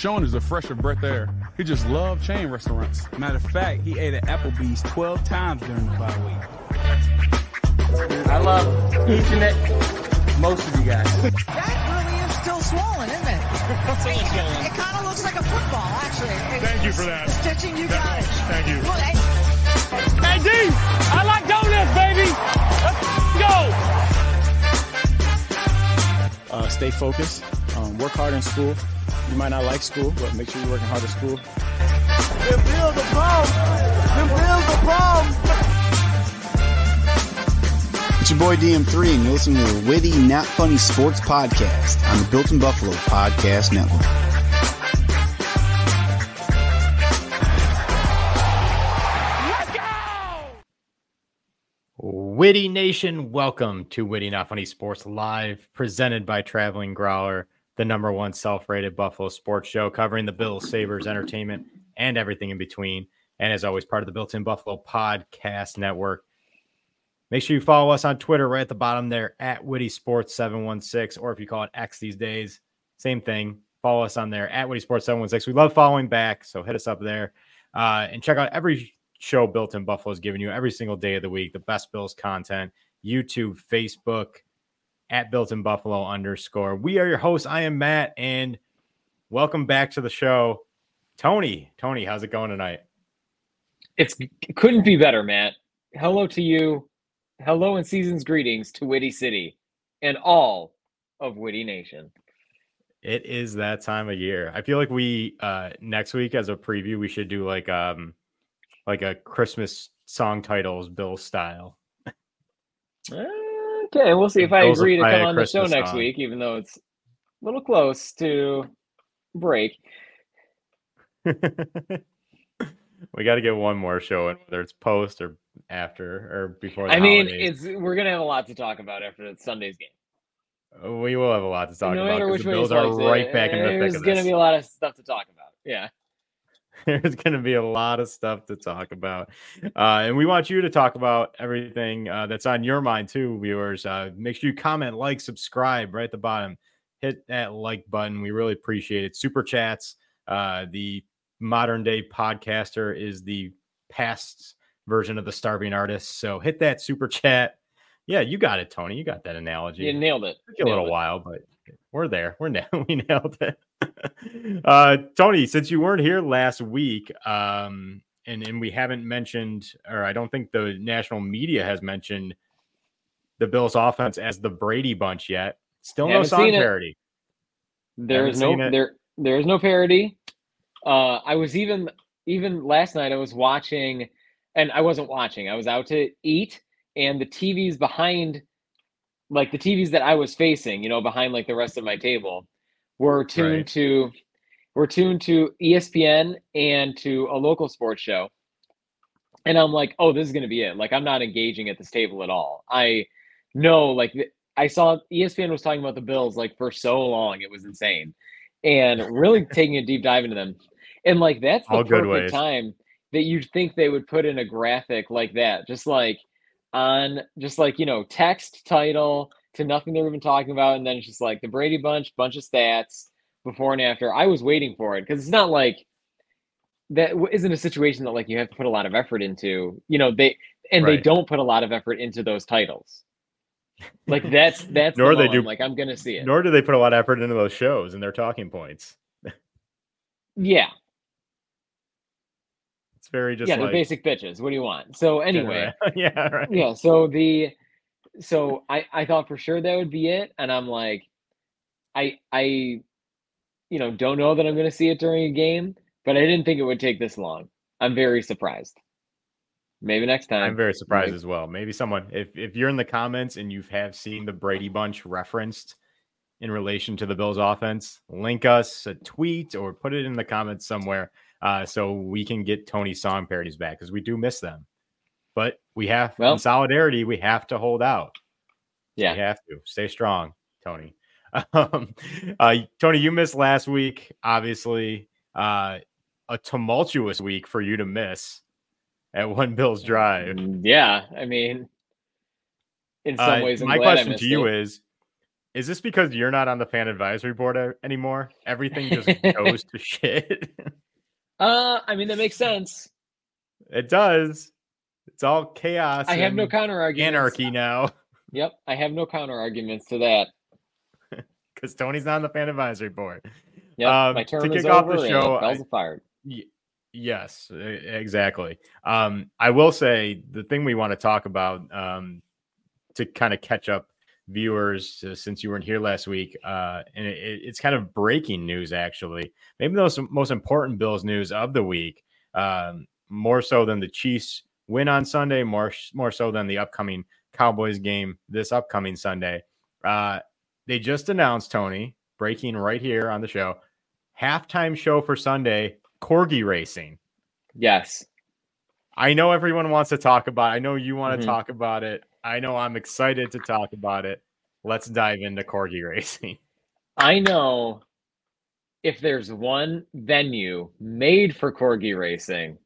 LaShawn is a fresher breath air. He just loved chain restaurants. Matter of fact, he ate at Applebee's 12 times during the bye week. I love each and every, most of you guys. That really is still swollen, isn't it? it, it kind of looks like a football, actually. It- Thank you for that. The stitching, you got it. Thank you. Well, hey, Hey, D, I like donuts, baby. Let's go. uh, stay focused, um, work hard in school. You might not like school, but make sure you're working hard at school. You feel the bones. It's your boy DM3, and you're listening to the Witty, Not Funny Sports Podcast on the Built in Buffalo Podcast Network. Let's go. Witty Nation, welcome to Witty Not Funny Sports Live, presented by Traveling Growler, the number one self-rated Buffalo sports show covering the Bills, Sabres, entertainment, and everything in between. And as always, part of the Built-in Buffalo Podcast Network. Make sure you follow us on Twitter right at the bottom there at Witty Sports 716, or if you call it X these days, same thing. Follow us on there at Witty Sports 716. We love following back, so hit us up there. Uh, and check out every show Built in Buffalo is giving you every single day of the week, the best Bills content, YouTube, Facebook, at Built in Buffalo underscore. We are your hosts. I am Matt, and welcome back to the show. Tony, Tony, how's it going tonight? It's it couldn't be better, Matt. Hello to you. Hello and season's greetings to Witty City and all of Witty Nation. It is that time of year. I feel like we uh next week as a preview, we should do like um like a Christmas song titles Bill style. Okay, we'll see if I agree to come on the show next song. week, even though it's a little close to break. we got to get one more show in, whether it's post or after or before. The I mean, holidays. it's we're gonna have a lot to talk about after Sunday's game. we will have a lot to talk no about the Bills are slice it, right back in the thick of this. There's gonna be a lot of stuff to talk about. Yeah. There's going to be a lot of stuff to talk about. Uh, and we want you to talk about everything uh, that's on your mind, too, viewers. Uh, make sure you comment, like, subscribe right at the bottom. Hit that like button. We really appreciate it. Super chats. Uh, the modern day podcaster is the past version of the starving artist. So hit that super chat. Yeah, you got it, Tony. You got that analogy. You nailed it. took you a little it. while, but we're there. We're now we nailed it. uh, Tony, since you weren't here last week, um, and and we haven't mentioned, or I don't think the national media has mentioned the Bills' offense as the Brady Bunch yet. Still no song parody. There is no it. there there is no parody. Uh, I was even even last night I was watching, and I wasn't watching. I was out to eat, and the TVs behind, like the TVs that I was facing, you know, behind like the rest of my table, were tuned Right. to were tuned to ESPN and to a local sports show. And I'm like, oh, this is gonna be it. Like I'm not engaging at this table at all. I know, like I saw ESPN was talking about the Bills like for so long, it was insane, and really taking a deep dive into them. And like that's the All perfect time that you'd think they would put in a graphic like that, just like on just like you know text title to nothing they're even talking about, and then it's just like the Brady Bunch, bunch of stats before and after. I was waiting for it because it's not like that isn't a situation that like you have to put a lot of effort into. You know they and they don't put a lot of effort into those titles. Like that's that's Nor the they do- like I'm gonna see it. Nor do they put a lot of effort into those shows and their talking points. yeah, very just yeah, like they're basic bitches. What do you want? So anyway, yeah, right. yeah. So the so I I thought for sure that would be it, and I'm like, I I you know don't know that I'm gonna see it during a game, but I didn't think it would take this long. I'm very surprised. Maybe next time. I'm very surprised Maybe- as well. Maybe someone, if if you're in the comments and you have seen the Brady Bunch referenced in relation to the Bills offense, link us a tweet or put it in the comments somewhere uh, so we can get Tony's song parodies back because we do miss them. But we have Well- in solidarity, we have to hold out. Yeah. We have to stay strong, Tony. Um, uh, Tony, you missed last week, obviously. Uh, a tumultuous week for you to miss at one Bills Drive. Mm, Yeah, I mean, in some Uh, ways, I'm my question to you it. is is this because you're not on the fan advisory board anymore? Everything just goes to shit. Uh, I mean that makes sense. it does. It's all chaos. I have no counter arguments. anarchy now Yep, I have no counter arguments to that. because Tony's not on the fan advisory board. Yep, Um, my to term is kick off the over. and show, bells I- are fired. Y- yes, exactly. Um, I will say the thing we want to talk about um, to kind of catch up viewers uh, since you weren't here last week, uh, and it, it- it's kind of breaking news actually. Maybe the most, most important Bills news of the week, um, more so than the Chiefs win on Sunday, more more so than the upcoming Cowboys game this upcoming Sunday. Uh, they just announced Tony breaking right here on the show halftime show for Sunday, corgi racing. Yes. I know everyone wants to talk about. It. I know you want to Mhm. talk about it. I know I'm excited to talk about it. Let's dive into corgi racing. I know if there's one venue made for corgi racing,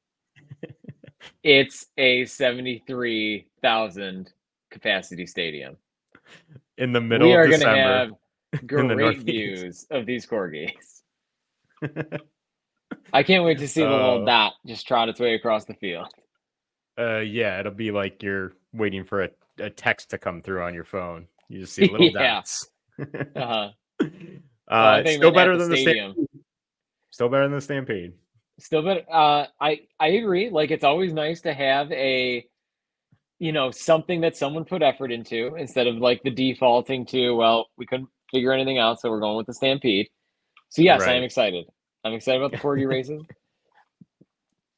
it's a 73,000 capacity stadium. In the middle we are of going to December, have great views of these corgis. I can't wait to see the Oh. little dot just trot its way across the field. uh, yeah, it'll be like you're waiting for a, a text to come through on your phone. You just see little Yeah. dots. Uh-huh. uh, Well, still better the than the stadium. Stampede. Still better than the Stampede. Still, but uh, I I agree. Like it's always nice to have a, you know, something that someone put effort into instead of like the defaulting to well, we couldn't figure anything out, so we're going with the Stampede. So yes, I am excited. I'm excited about the corgi races.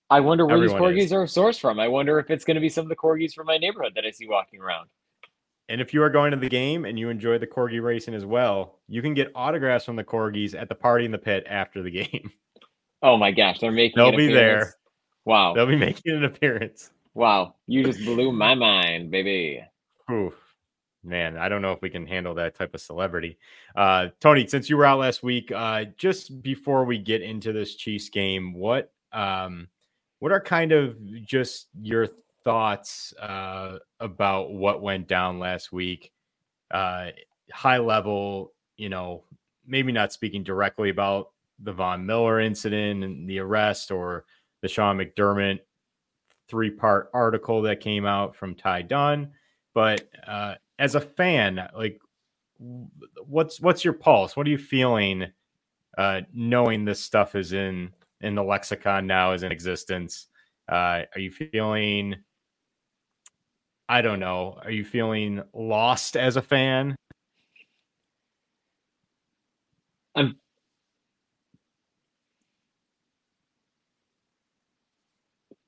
I wonder where Everyone these is. corgis are sourced from. I wonder if it's going to be some of the corgis from my neighborhood that I see walking around. And if you are going to the game and you enjoy the corgi racing as well, you can get autographs from the corgis at the party in the pit after the game. Oh my gosh, they're making. They'll be there. Wow, They'll be making an appearance. wow! You just blew my mind, baby. Ooh, man, I don't know if we can handle that type of celebrity. Uh, Tony, since you were out last week, uh, just before we get into this Chiefs game, what um, what are kind of just your thoughts uh, about what went down last week? Uh, high level, you know, maybe not speaking directly about the Von Miller incident and the arrest or the Sean McDermott three part article that came out from Ty Dunne. But uh, as a fan, like, what's what's your pulse? What are you feeling, uh, knowing this stuff is in in the lexicon now, is in existence? Uh, are you feeling? I don't know. Are you feeling lost as a fan? I'm.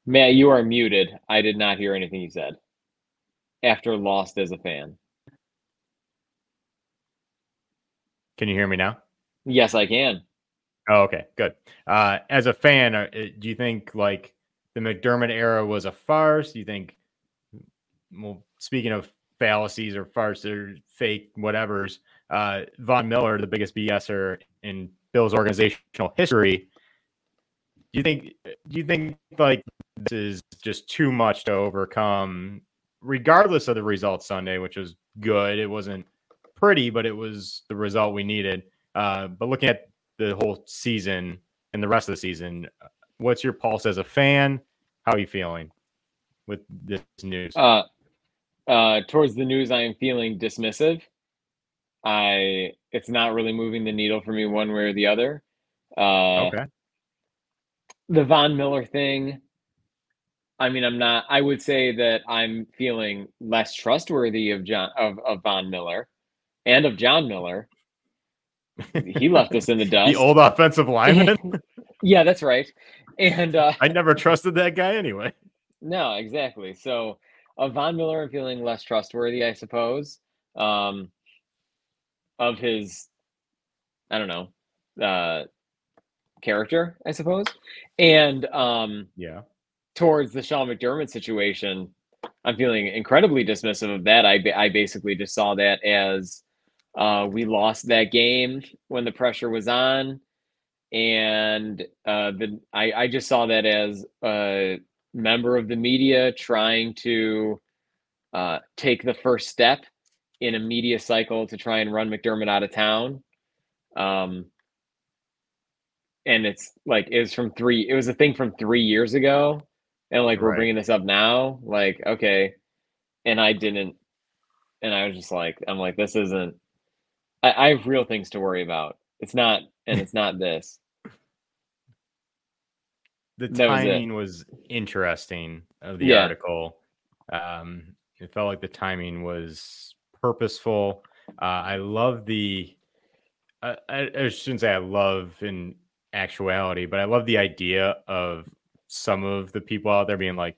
Matt, you are muted. I did not hear anything you said. After lost as a fan. Can you hear me now? Yes, I can. Oh, okay, good. Uh, as a fan, uh, uh, do you think like the McDermott era was a farce? Do you think, well, speaking of fallacies or farce or fake whatever's, uh, Von Miller, the biggest BSer in Bill's organizational history, do you think? Do you think like this is just too much to overcome, regardless of the result Sunday, which was good. It wasn't pretty, but it was the result we needed. Uh, but looking at the whole season and the rest of the season, what's your pulse as a fan? How are you feeling with this news? Uh, uh, towards the news, I am feeling dismissive. I it's not really moving the needle for me one way or the other. Uh, okay. the Von Miller thing. I mean, I'm not. I would say that I'm feeling less trustworthy of John of, of Von Miller, and of John Miller. He left us in the dust. The old offensive lineman. yeah, that's right. And uh, I never trusted that guy anyway. no, exactly. So, of Von Miller, I'm feeling less trustworthy, I suppose. Um, of his, I don't know, uh, character, I suppose, and um, Yeah. towards the Sean McDermott situation, I'm feeling incredibly dismissive of that. I, I basically just saw that as uh, we lost that game when the pressure was on, and uh, the I, I just saw that as a member of the media trying to uh, take the first step in a media cycle to try and run McDermott out of town. Um, and it's like it was from three. It was a thing from three years ago, and like we're Right. bringing this up now. Like okay, and I didn't, and I was just like, I'm like, this isn't. I, I have real things to worry about. It's not, and it's not this. the That was timing was, interesting of the Yeah. article. Um, it felt like the timing was purposeful. Uh, I love the. I, I, I shouldn't say I love in actuality, but I love the idea of some of the people out there being like,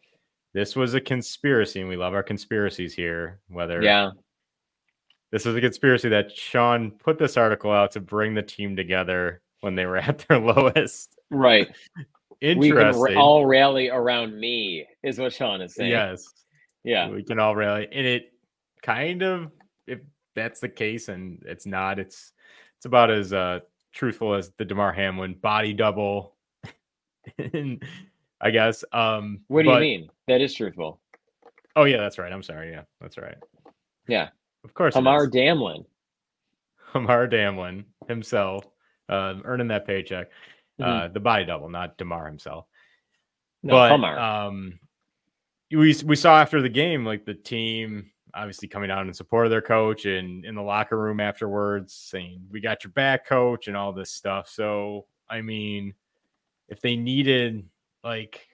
"This was a conspiracy, and we love our conspiracies here." Whether Yeah, this was a conspiracy that Sean put this article out to bring the team together when they were at their lowest. right. Interesting. We can all rally around me, is what Sean is saying. yes. Yeah. we can all rally and it kind of if that's the case and it's not it's it's about as uh truthful as the Damar Hamlin body double and i guess um What do but- you mean? That is truthful. oh yeah that's right i'm sorry yeah that's right Yeah. Of course it Hamar. Damlin. hamar damlin himself uh earning that paycheck Mhm. uh the body double not Damar himself No, but um, we we saw after the game like the team obviously coming out in support of their coach and in the locker room afterwards saying we got your back coach and all this stuff so i mean if they needed like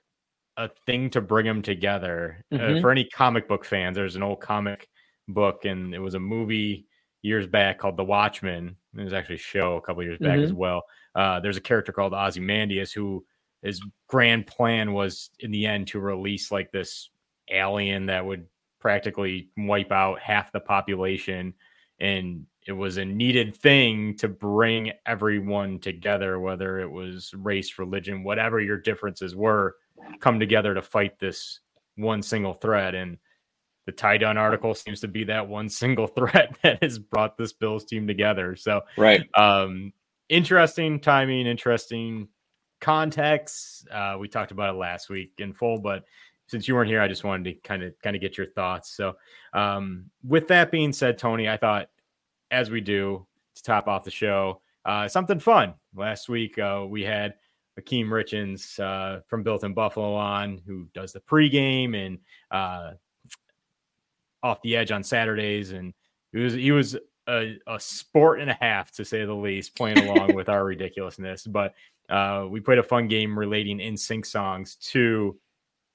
a thing to bring them together uh, Mhm. for any comic book fans there's an old comic book and it was a movie years back called the watchmen. It was actually a show a couple years back as well. Uh, there's a character called ozymandias who his grand plan was in the end to release like this alien that would practically wipe out half the population and it was a needed thing to bring everyone together whether it was race religion whatever your differences were come together to fight this one single threat. And the Ty Dunne article seems to be that one single threat that has brought this bills team together. So right. um interesting timing interesting context. Uh we talked about it last week in full but since you weren't here i just wanted to kind of kind of get your thoughts. So um with that being said tony i thought as we do to top off the show uh something fun. Last week uh we had Akeem Richens uh, from Built in Buffalo on, who does the pregame and uh, off the edge on Saturdays, and he was he was a, a sport and a half to say the least, playing along with our ridiculousness. But uh, we played a fun game relating NSYNC songs to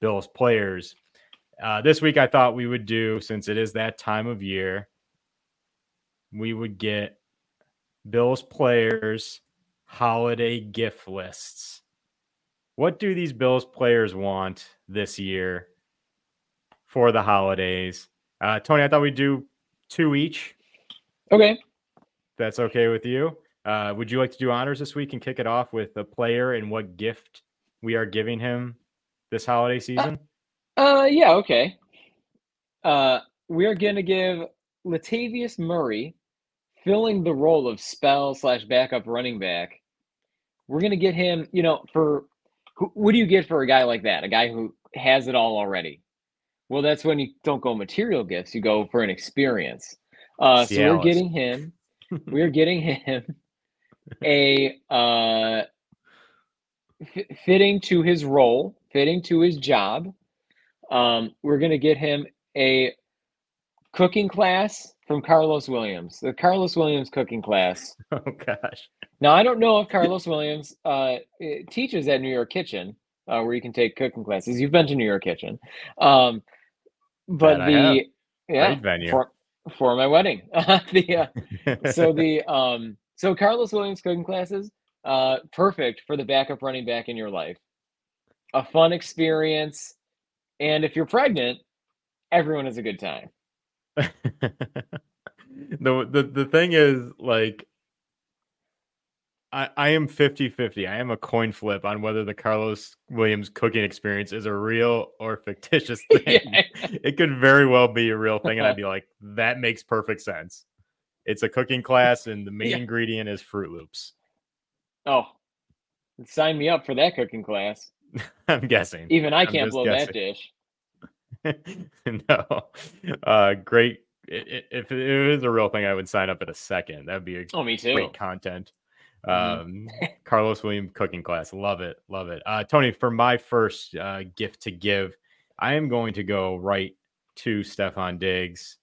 Bills players. Uh, this week, I thought we would do since it is that time of year, we would get Bills players holiday gift lists. What do these Bills players want this year for the holidays? Uh, Tony, I thought we'd do two each. Okay. That's okay with you. Uh, would you like to do honors this week and kick it off with a player and what gift we are giving him this holiday season? Uh, yeah, okay. Uh, we're gonna give Latavius Murray, filling the role of spell slash backup running back. We're gonna get him. You know, for who, what do you get for a guy like that? A guy who has it all already. Well, that's when you don't go material gifts. You go for an experience. Uh, so we're getting him. we're getting him a uh, f- fitting to his role, fitting to his job. Um, we're gonna get him a cooking class from Carlos Williams. The Carlos Williams cooking class. oh gosh. Now I don't know if Carlos Williams uh, teaches at New York Kitchen, uh, where you can take cooking classes. You've been to New York Kitchen, um, but That the yeah venue. for for my wedding. the uh, so the um so Carlos Williams cooking classes uh perfect for the backup running back in your life. A fun experience and if you're pregnant, everyone has a good time. the, the the thing is like I, I am 50-50. I am a coin flip on whether the Carlos Williams cooking experience is a real or fictitious thing. Yeah. It could very well be a real thing, and I'd be like, that makes perfect sense. It's a cooking class, and the main Yeah. ingredient is Froot Loops. Oh. Sign me up for that cooking class. I'm guessing. Even I can't blow that dish. no. Uh great if it is a real thing, I would sign up in a second. That'd be a Oh, me too. great content. Mhm. Um, Carlos William cooking class, love it, love it. Uh, Tony, for my first uh, gift to give, I am going to go right to Stefon Diggs,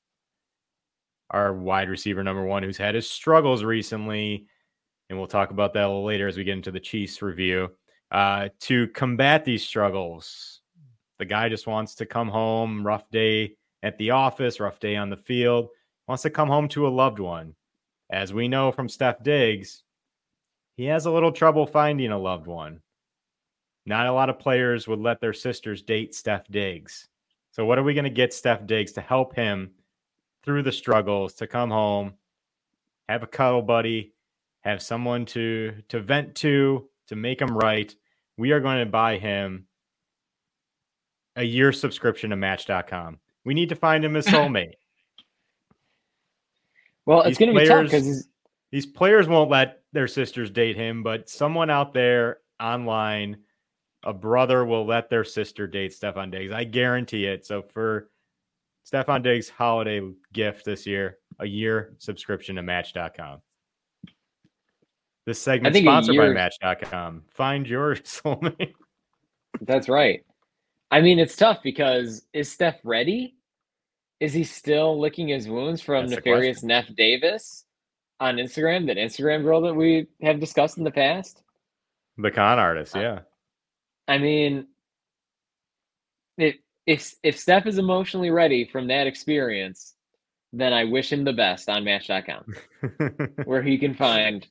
our wide receiver number one, who's had his struggles recently, and we'll talk about that a little later as we get into the Chiefs review. Uh, to combat these struggles, the guy just wants to come home, rough day at the office, rough day on the field, wants to come home to a loved one. As we know from Steph Diggs, he has a little trouble finding a loved one. Not a lot of players would let their sisters date Steph Diggs. So, what are we going to get Steph Diggs to help him through the struggles to come home, have a cuddle buddy, have someone to to vent to, to make him right? We are going to buy him a year subscription to Match.com. We need to find him his soulmate. Well, These it's going to be tough because These players won't let their sisters date him, but someone out there online, a brother will let their sister date Stefon Diggs. I guarantee it. So for Stefon Diggs' holiday gift this year, a year subscription to Match.com. This segment sponsored by year- Match.com. Find your soulmate. That's right. I mean, it's tough because is Steph ready? Is he still licking his wounds from That's nefarious Neff Davis on Instagram, that Instagram girl that we have discussed in the past? The con artist, yeah. I mean, if if if Steph is emotionally ready from that experience, then I wish him the best on Match.com, where he can find,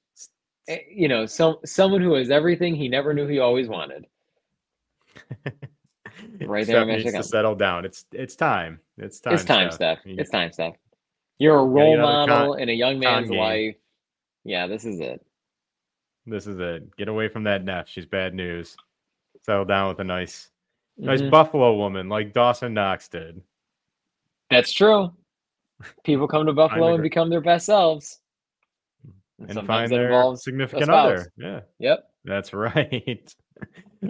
eh, you know, some someone who has everything he never knew he always wanted. Right there, Steph needs to settle down. It's it's time. It's time. it's time, Steph. Steph. It's time, Steph. You're a role out of con- model in a young man's life. Yeah, this is it. This is it. Get away from that Neff. She's bad news. Settle down with a nice, nice Mhm. Buffalo woman like Dawson Knox did. That's true. People come to Buffalo and become their best selves. And sometimes find their significant other. Yeah, Yep. that's right.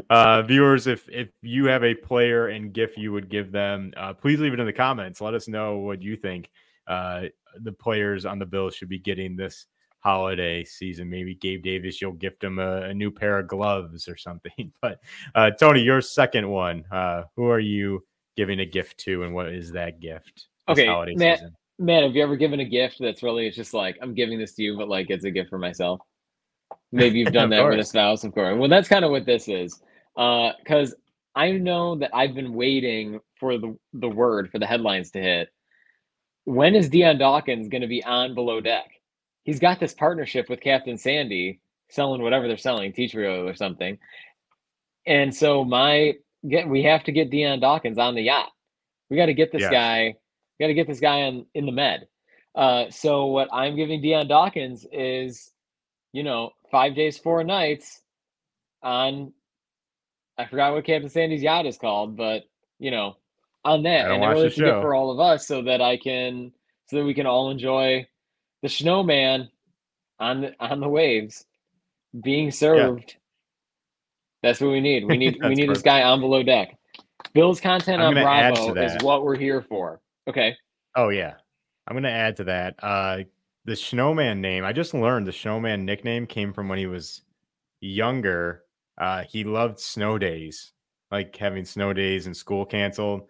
Uh, viewers, if if you have a player and GIF you would give them, uh, please leave it in the comments. Let us know what you think uh, the players on the Bills should be getting this holiday season. Maybe Gabe Davis, you'll gift him a, a new pair of gloves or something. But uh, Tony, your second one, uh, who are you giving a gift to, and what is that gift? this Okay, holiday Matt- season? Man, have you ever given a gift that's really it's just like I'm giving this to you, but like it's a gift for myself? Maybe you've done that with a spouse, of course. Well, that's kind of what this is. Uh, because I know that I've been waiting for the the word for the headlines to hit. When is Dion Dawkins going to be on below deck? He's got this partnership with Captain Sandy, selling whatever they're selling, tea oil or something. And so my get we have to get Dion Dawkins on the yacht. We got to get this Yes. guy. We got to get this guy on in the med. Uh, so what I'm giving Dion Dawkins is, you know, five days, four nights on. I forgot what Captain Sandy's yacht is called, but you know, on that, and really the to for all of us, so that I can, so that we can all enjoy the snowman on the on the waves being served. That's what we need. We need we need this guy on below deck. Bill's content I'm on gonna add to Bravo is what we're here for. Okay. Oh yeah, I'm gonna add to that. Uh, the Snowman name. I just learned the Snowman nickname came from when he was younger. Uh, he loved snow days, like having snow days and school canceled.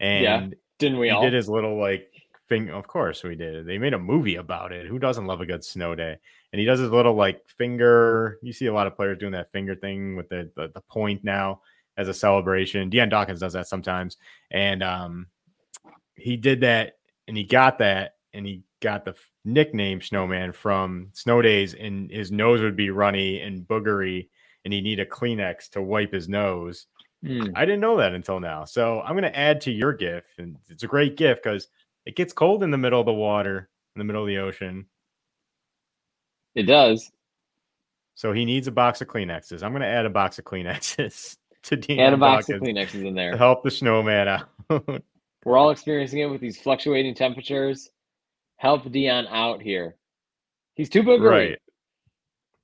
And Yeah, Didn't we he all? did his little like thing. Of course we did. They made a movie about it. Who doesn't love a good snow day? And he does his little like finger. You see a lot of players doing that finger thing with the the, the point now as a celebration. Dion Dawkins does that sometimes, and um, he did that, and he got that, and he got the nickname Snowman from snow days, and his nose would be runny and boogery, and he need a Kleenex to wipe his nose. Hmm. I didn't know that until now. So I'm going to add to your gift, and it's a great gift because it gets cold in the middle of the water, in the middle of the ocean. It does. So he needs a box of Kleenexes. I'm going to add a box of Kleenexes to Dean Add a box of Kleenexes in there. to help the snowman out. We're all experiencing it with these fluctuating temperatures. Help Dion out here. He's too boogery. right.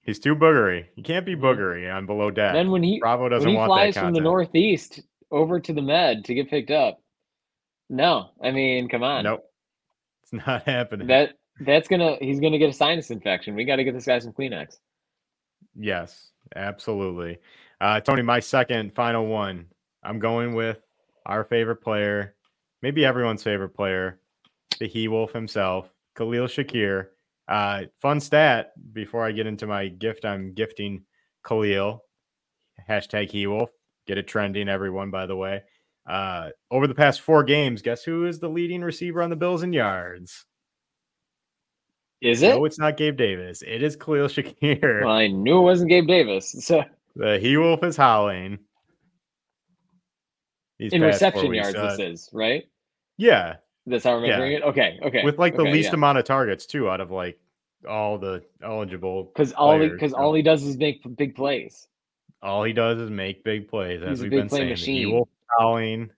He's too boogery. He can't be boogery on below deck. Then when he Bravo doesn't when he want flies that from the northeast over to the med to get picked up, no, I mean, come on. Nope. It's not happening. That that's gonna he's gonna get a sinus infection. We got to get this guy some Kleenex. Yes, absolutely. Uh, Tony, my second final one. I'm going with our favorite player, maybe everyone's favorite player, the He Wolf himself, Khalil Shakir. Uh, fun stat before I get into my gift, I'm gifting Khalil. Hashtag He Wolf. Get it trending, everyone, by the way. Uh, over the past four games, guess who is the leading receiver on the Bills in yards? Is it? No, it's not Gabe Davis. It is Khalil Shakir. Well, I knew it wasn't Gabe Davis. So The He Wolf is howling. These in reception yards, Uh, this is right. yeah, That's how we're yeah. it. Okay, okay. with like the okay, least yeah. amount of targets too, out of like all the eligible. because all he because all he does is make big plays. All he does is make big plays, as He's we've been saying. machine. The Wolf howling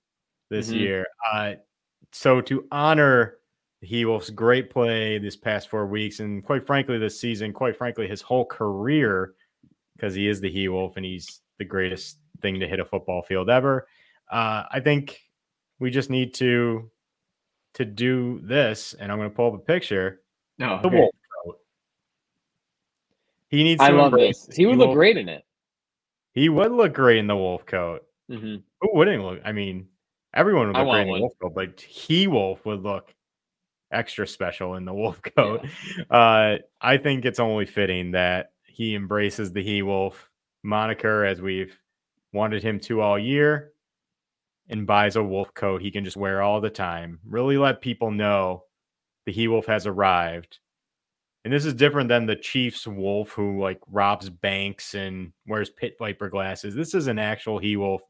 this Mhm. year. Uh, so to honor He Wolf's great play this past four weeks, and quite frankly, this season, quite frankly, his whole career, because he is the He Wolf and he's the greatest thing to hit a football field ever. Uh, I think we just need to to do this, and I'm going to pull up a picture. No, The wolf coat. He needs. I love this. He would look wolf- great in it. He would look great in the wolf coat. hmm Who wouldn't look? I mean, everyone would look great in the wolf coat, but he wolf would look extra special in the wolf coat. Uh, I think it's only fitting that he embraces the he wolf moniker as we've wanted him to all year and buys a wolf coat he can just wear all the time. Really let people know the he wolf has arrived. And this is different than the Chiefs wolf who like robs banks and wears pit viper glasses. This is an actual he wolf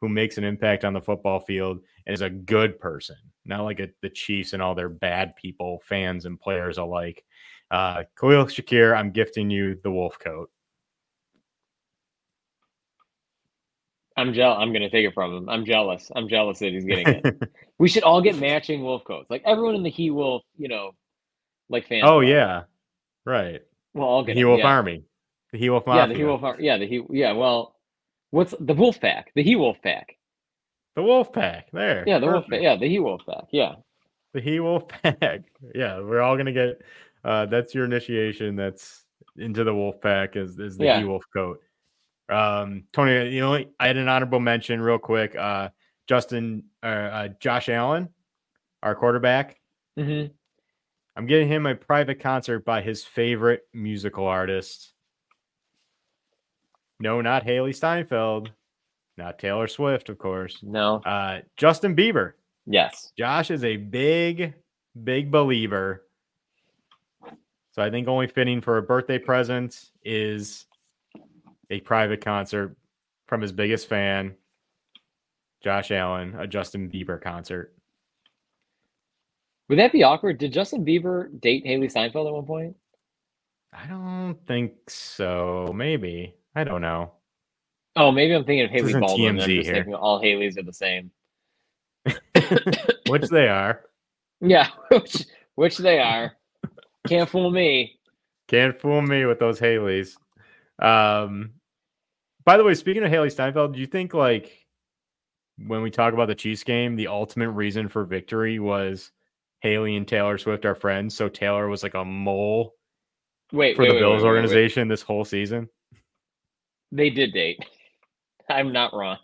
who makes an impact on the football field and is a good person, not like a, the Chiefs and all their bad people, fans and players alike. Uh, Khalil Shakir, I'm gifting you the wolf coat. I'm jealous. I'm gonna take it from him. I'm jealous. I'm jealous that he's getting it. we should all get matching wolf coats. Like everyone in the He Wolf, you know, like fans. oh yeah, right. Well, all The get He Wolf yeah. Army, the He Wolf Yeah, the He Wolf. Ar- Yeah, the He. Yeah, well, what's the Wolf Pack? The He Wolf Pack. the Wolf Pack. There, Yeah, the Wolf. Pack. Yeah, the He Wolf Pack. Yeah. the He Wolf Pack. Yeah, we're all gonna get. Uh, that's your initiation. That's into the Wolf Pack. Is is the Yeah. He Wolf coat. Um, Tony, you know, I had an honorable mention real quick. Uh, Justin, uh, uh, Josh Allen, our quarterback. hmm I'm getting him a private concert by his favorite musical artist. No, not Hailee Steinfeld, not Taylor Swift, of course. No. Uh, Justin Bieber. Yes. Josh is a big, big believer. So I think only fitting for a birthday present is a private concert from his biggest fan, Josh Allen, a Justin Bieber concert. Would that be awkward? Did Justin Bieber date Hailee Steinfeld at one point? I don't think so. Maybe. I don't know. Oh, maybe I'm thinking of Hailey Baldwin. I'm TMZ just here. thinking all Haleys are the same. Which they are. Yeah, which which they are. Can't fool me. Can't fool me with those Haleys. Um, by the way, speaking of Hailee Steinfeld, do you think like when we talk about the Chiefs game, the ultimate reason for victory was Hailee and Taylor Swift are friends, so Taylor was like a mole Wait, for wait, the wait, Bills wait, organization this whole season? They did date. I'm not wrong.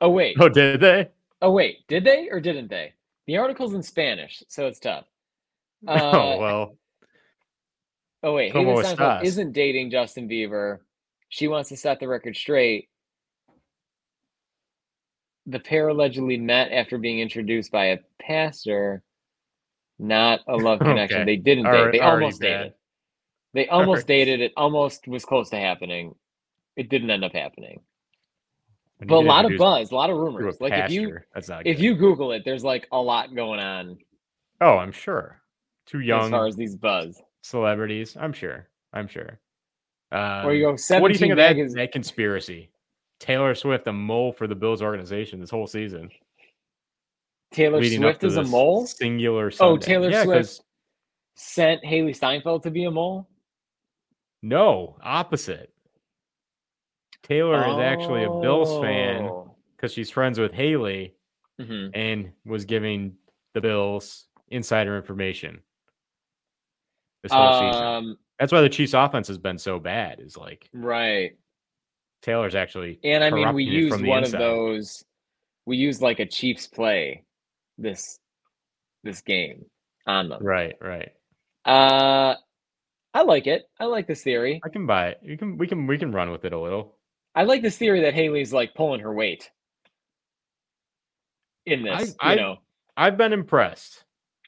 Oh wait. Oh, did they? Oh wait. Did they or didn't they? The article's in Spanish, so it's tough. oh Uh, well, Oh wait, Hailee Steinfeld estás? isn't dating Justin Bieber. She wants to set the record straight. The pair allegedly met after being introduced by a pastor, not a love connection. Okay. They didn't date. They already almost bad. dated. They almost Alright. dated. It almost was close to happening. It didn't end up happening. When But a lot of buzz, a lot of rumors. Like if you that's not if good. you Google it, there's like a lot going on oh, I'm sure. As young far as these buzz. celebrities. I'm sure. I'm sure. Um, Or you go what do you think 17 of that, that conspiracy? Taylor Swift, a mole for the Bills organization this whole season. Taylor Swift is a mole. Singular. Oh, Taylor Yeah, Swift sent Hailee Steinfeld to be a mole. No, opposite. Taylor is actually a Bills fan Oh. because she's friends with Hailee Mhm. and was giving the Bills insider information this whole season. That's why the Chiefs offense has been so bad. Is like right. Taylor's actually And I mean, we used one inside. of those. We used like a Chiefs play this this game on them. Right, right. Uh, I like it. I like this theory. I can buy it. You can we can we can run with it a little. I like this theory that Hailee's like pulling her weight in this. I- you I- know, I've been impressed.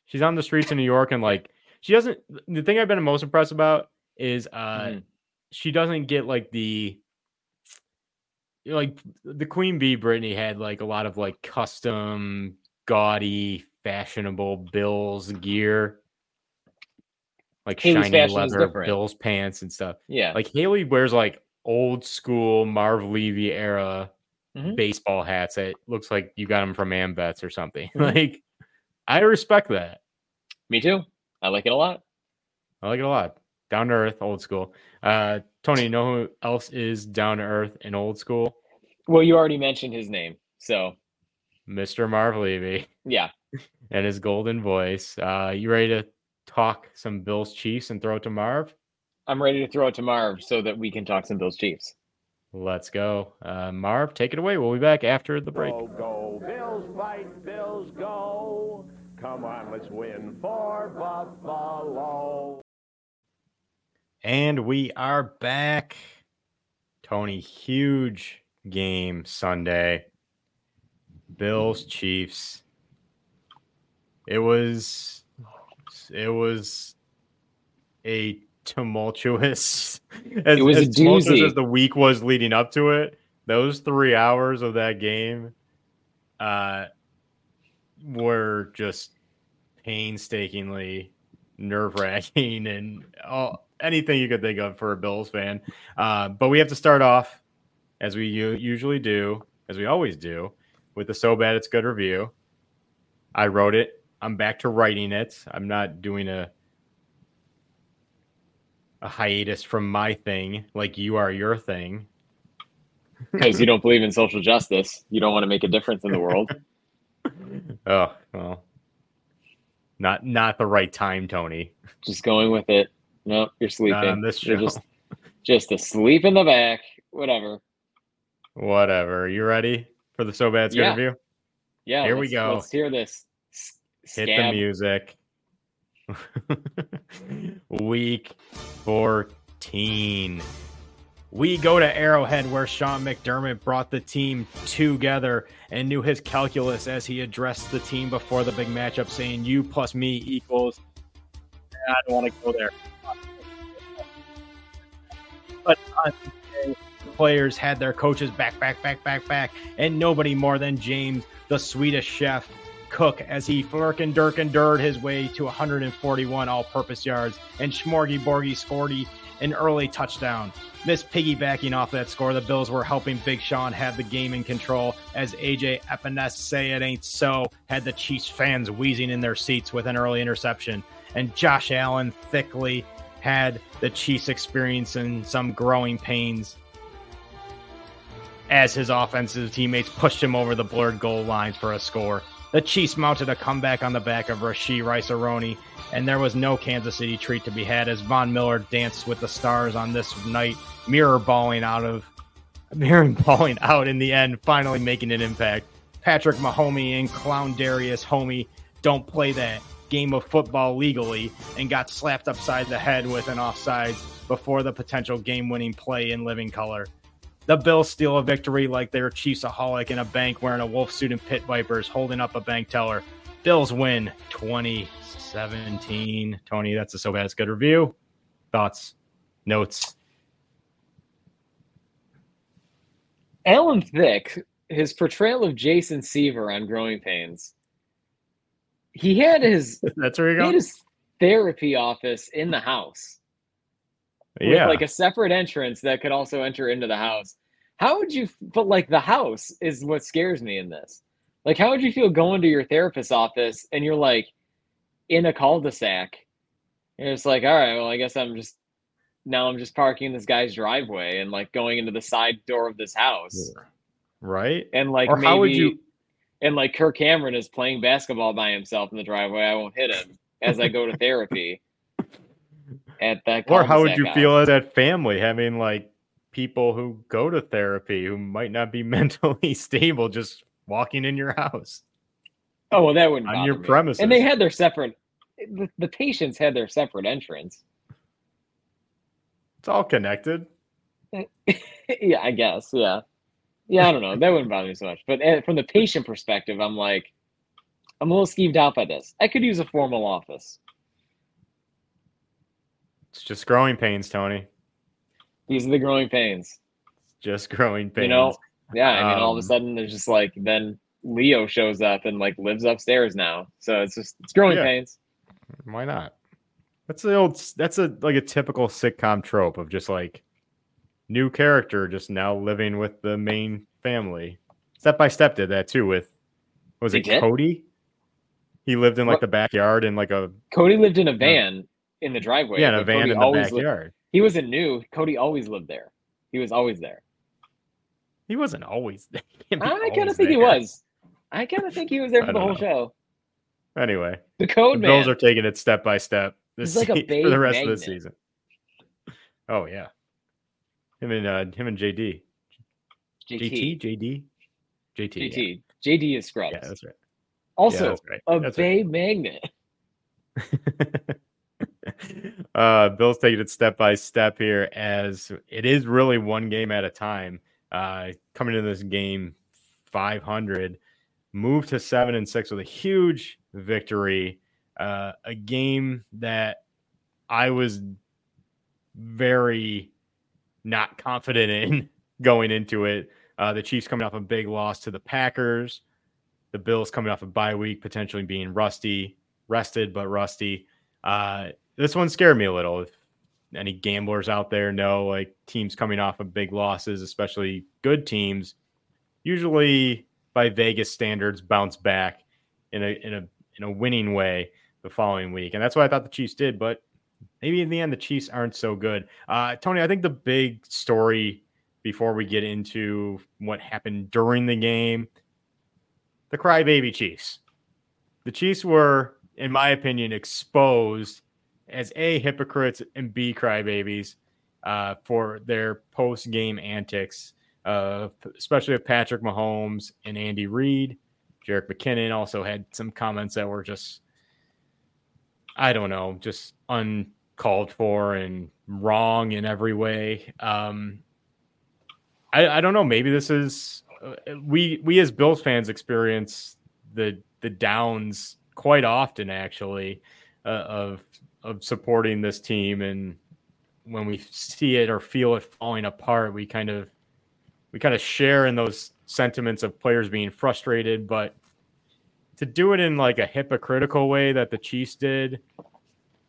She's on the streets in New York and like she doesn't the thing I've been most impressed about is uh Mhm. she doesn't get like the like the Queen Bee Brittany had like a lot of like custom gaudy fashionable Bills gear like Hailee's shiny leather. Bills pants and stuff. yeah. Like Hailee wears like old school Marv Levy era Mhm. baseball hats that looks like you got them from AMVETS or something. Mhm. Like I respect that. Me too. I like it a lot. I like it a lot. Down to earth, old school. Uh Tony, you know who else is down to earth and old school? Well, you already mentioned his name, so Mr. Marv Levy yeah. and his golden voice. Uh you ready to talk some Bills Chiefs and throw it to Marv? I'm ready to throw it to Marv so that we can talk some Bills Chiefs. Let's go. Uh Marv, take it away. We'll be back after the break. Go, go, Bills fight, Bills go. Come on, let's win for Buffalo. And we are back. Tony, huge game Sunday. Bills Chiefs. It was it was a tumultuous as, It was a as tumultuous doozy. as the week was leading up to it. Those three hours of that game uh were just painstakingly nerve wracking and all, anything you could think of for a Bills fan. Uh, but we have to start off, as we u- usually do, as we always do, with the So Bad It's Good review. I wrote it. I'm back to writing it. I'm not doing a a hiatus from my thing like you are your thing. Because you don't believe in social justice. You don't want to make a difference in the world. Oh well, not not the right time, Tony. just going with it. Nope, you're sleeping. Not on this You're just just asleep in the back. Whatever. Whatever. You ready for the So Bad It's Good Yeah. review? Yeah. Here we go. Let's hear this. S- Hit the music. Week 14. We go to Arrowhead where Sean McDermott brought the team together and knew his calculus as he addressed the team before the big matchup, saying, You plus me equals. I don't want to go there. But the players had their coaches back, back, back, back, back, and nobody more than James, the Swedish chef, Cook as he flirkin dirk and dirred his way to 141 all-purpose yards, and Schmorgy Borgy scored an early touchdown. Miss piggybacking off that score, the Bills were helping Big Sean have the game in control as AJ Epenesa say it ain't so had the Chiefs fans wheezing in their seats with an early interception, and Josh Allen thickly had the Chiefs experiencing some growing pains as his offensive teammates pushed him over the blurred goal lines for a score. The Chiefs mounted a comeback on the back of Rasheed Rice Aroni, and there was no Kansas City treat to be had as Von Miller danced with the stars on this night, mirror balling out of mirror balling out in the end, finally making an impact. Patrick Mahomey and Clown Darius Homey don't play that game of football legally and got slapped upside the head with an offsides before the potential game winning play in living color. The Bills steal a victory like they're a Chiefsaholic in a bank wearing a wolf suit and pit vipers holding up a bank teller. Bills win 2017. Tony, that's a so bad it's good review. Thoughts, notes. Alan Thicke, his portrayal of Jason Seaver on Growing Pains. He had his That's where you go. his therapy office in the house. With Yeah. like a separate entrance that could also enter into the house. How would you? But like the house is what scares me in this. Like, how would you feel going to your therapist's office and you're like in a cul-de-sac? And it's like, all right, well, I guess I'm just now I'm just parking in this guy's driveway and like going into the side door of this house. right? And like Or maybe how would you- and like Kirk Cameron is playing basketball by himself in the driveway. I won't hit him as I go to therapy. At that. Or how would you feel as that family having like people who go to therapy who might not be mentally stable just walking in your house? Oh well, that wouldn't on your me. premises. And they had their separate. The, the patients had their separate entrance. It's all connected. yeah, I guess. Yeah, yeah. I don't know. That wouldn't bother me so much. But uh, from the patient perspective, I'm like, I'm a little skeeved out by this. I could use a formal office. It's just growing pains, Tony. These are the growing pains. Just growing pains. You know? Yeah. I mean, all of a Um, sudden, there's just like then Leo shows up and like lives upstairs now. So it's just it's growing Yeah. pains. Why not? That's the old. That's a like a typical sitcom trope of just like new character just now living with the main family. Step by Step did that too with was They it did? Cody? He lived in like the backyard in like a Cody lived in a van in the driveway. yeah in a van Cody in the always lived- backyard. he wasn't new. Cody always lived there. He was always there. He wasn't always. there. He can't be I kind of think he was. I kind of think he was there for the whole know. show. Anyway, The code the Bills are taking it step by step this He's like a for the rest of the magnet. season. Oh yeah, him and uh, him and JD, JT. JT, JD, JT. yeah. JD is Scrubs. Yeah, that's right. also, that's right. a That's right. Bay magnet. uh Bill's taking it step by step here as it is really one game at a time. Uh coming into this game 500, moved to 7 and 6 with a huge victory. Uh a game that I was very not confident in going into it. Uh the Chiefs coming off a big loss to the Packers. The Bills coming off a bye week, potentially being rusty, rested but rusty. Uh, this one scared me a little. If any gamblers out there know, like teams coming off of big losses, especially good teams, usually by Vegas standards, bounce back in a in a in a winning way the following week, and that's what I thought the Chiefs did. But maybe in the end, the Chiefs aren't so good. Uh, Tony, I think the big story before we get into what happened during the game, the crybaby Chiefs. The Chiefs were in my opinion, exposed as A, hypocrites and B, crybabies uh, for their post game antics, uh, especially with Patrick Mahomes and Andy Reid. Jerick McKinnon also had some comments that were just, I don't know, just uncalled for and wrong in every way. Um, I, I don't know. Maybe this is uh, we we as Bills fans experience the the downs quite often actually uh, of of supporting this team. And when we see it or feel it falling apart we kind of we kind of share in those sentiments of players being frustrated. But to do it in like a hypocritical way that the Chiefs did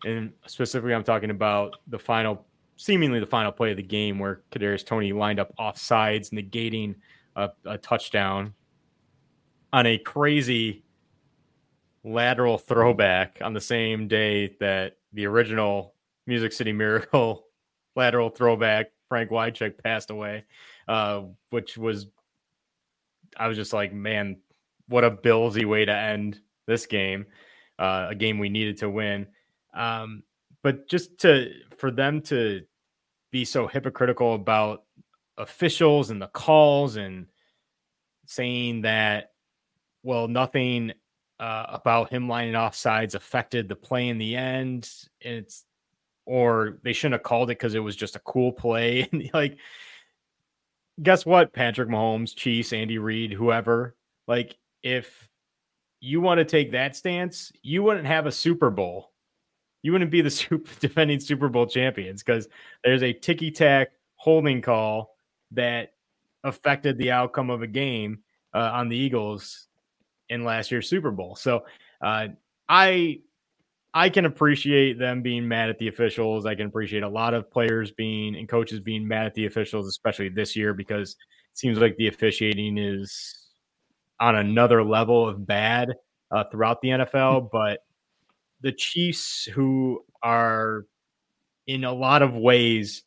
and specifically I'm talking about the final seemingly the final play of the game where Kadarius Toney lined up off sides negating a, a touchdown on a crazy lateral throwback on the same day that the original Music City Miracle lateral throwback Frank Wycheck passed away, uh, which was I was just like, man, what a billsy way to end this game, uh, a game we needed to win. Um, but just to for them to be so hypocritical about officials and the calls and saying that well nothing uh, about him lining off sides affected the play in the end. It's or they shouldn't have called it because it was just a cool play. Like, guess what, Patrick Mahomes, Chiefs, Andy Reid, whoever. Like, if you want to take that stance, you wouldn't have a Super Bowl. You wouldn't be the super, defending Super Bowl champions because there's a ticky tack holding call that affected the outcome of a game uh, on the Eagles in last year's Super Bowl. So uh, I I can appreciate them being mad at the officials. I can appreciate a lot of players being and coaches being mad at the officials, especially this year, because it seems like the officiating is on another level of bad uh, throughout the NFL. But the Chiefs, who are in a lot of ways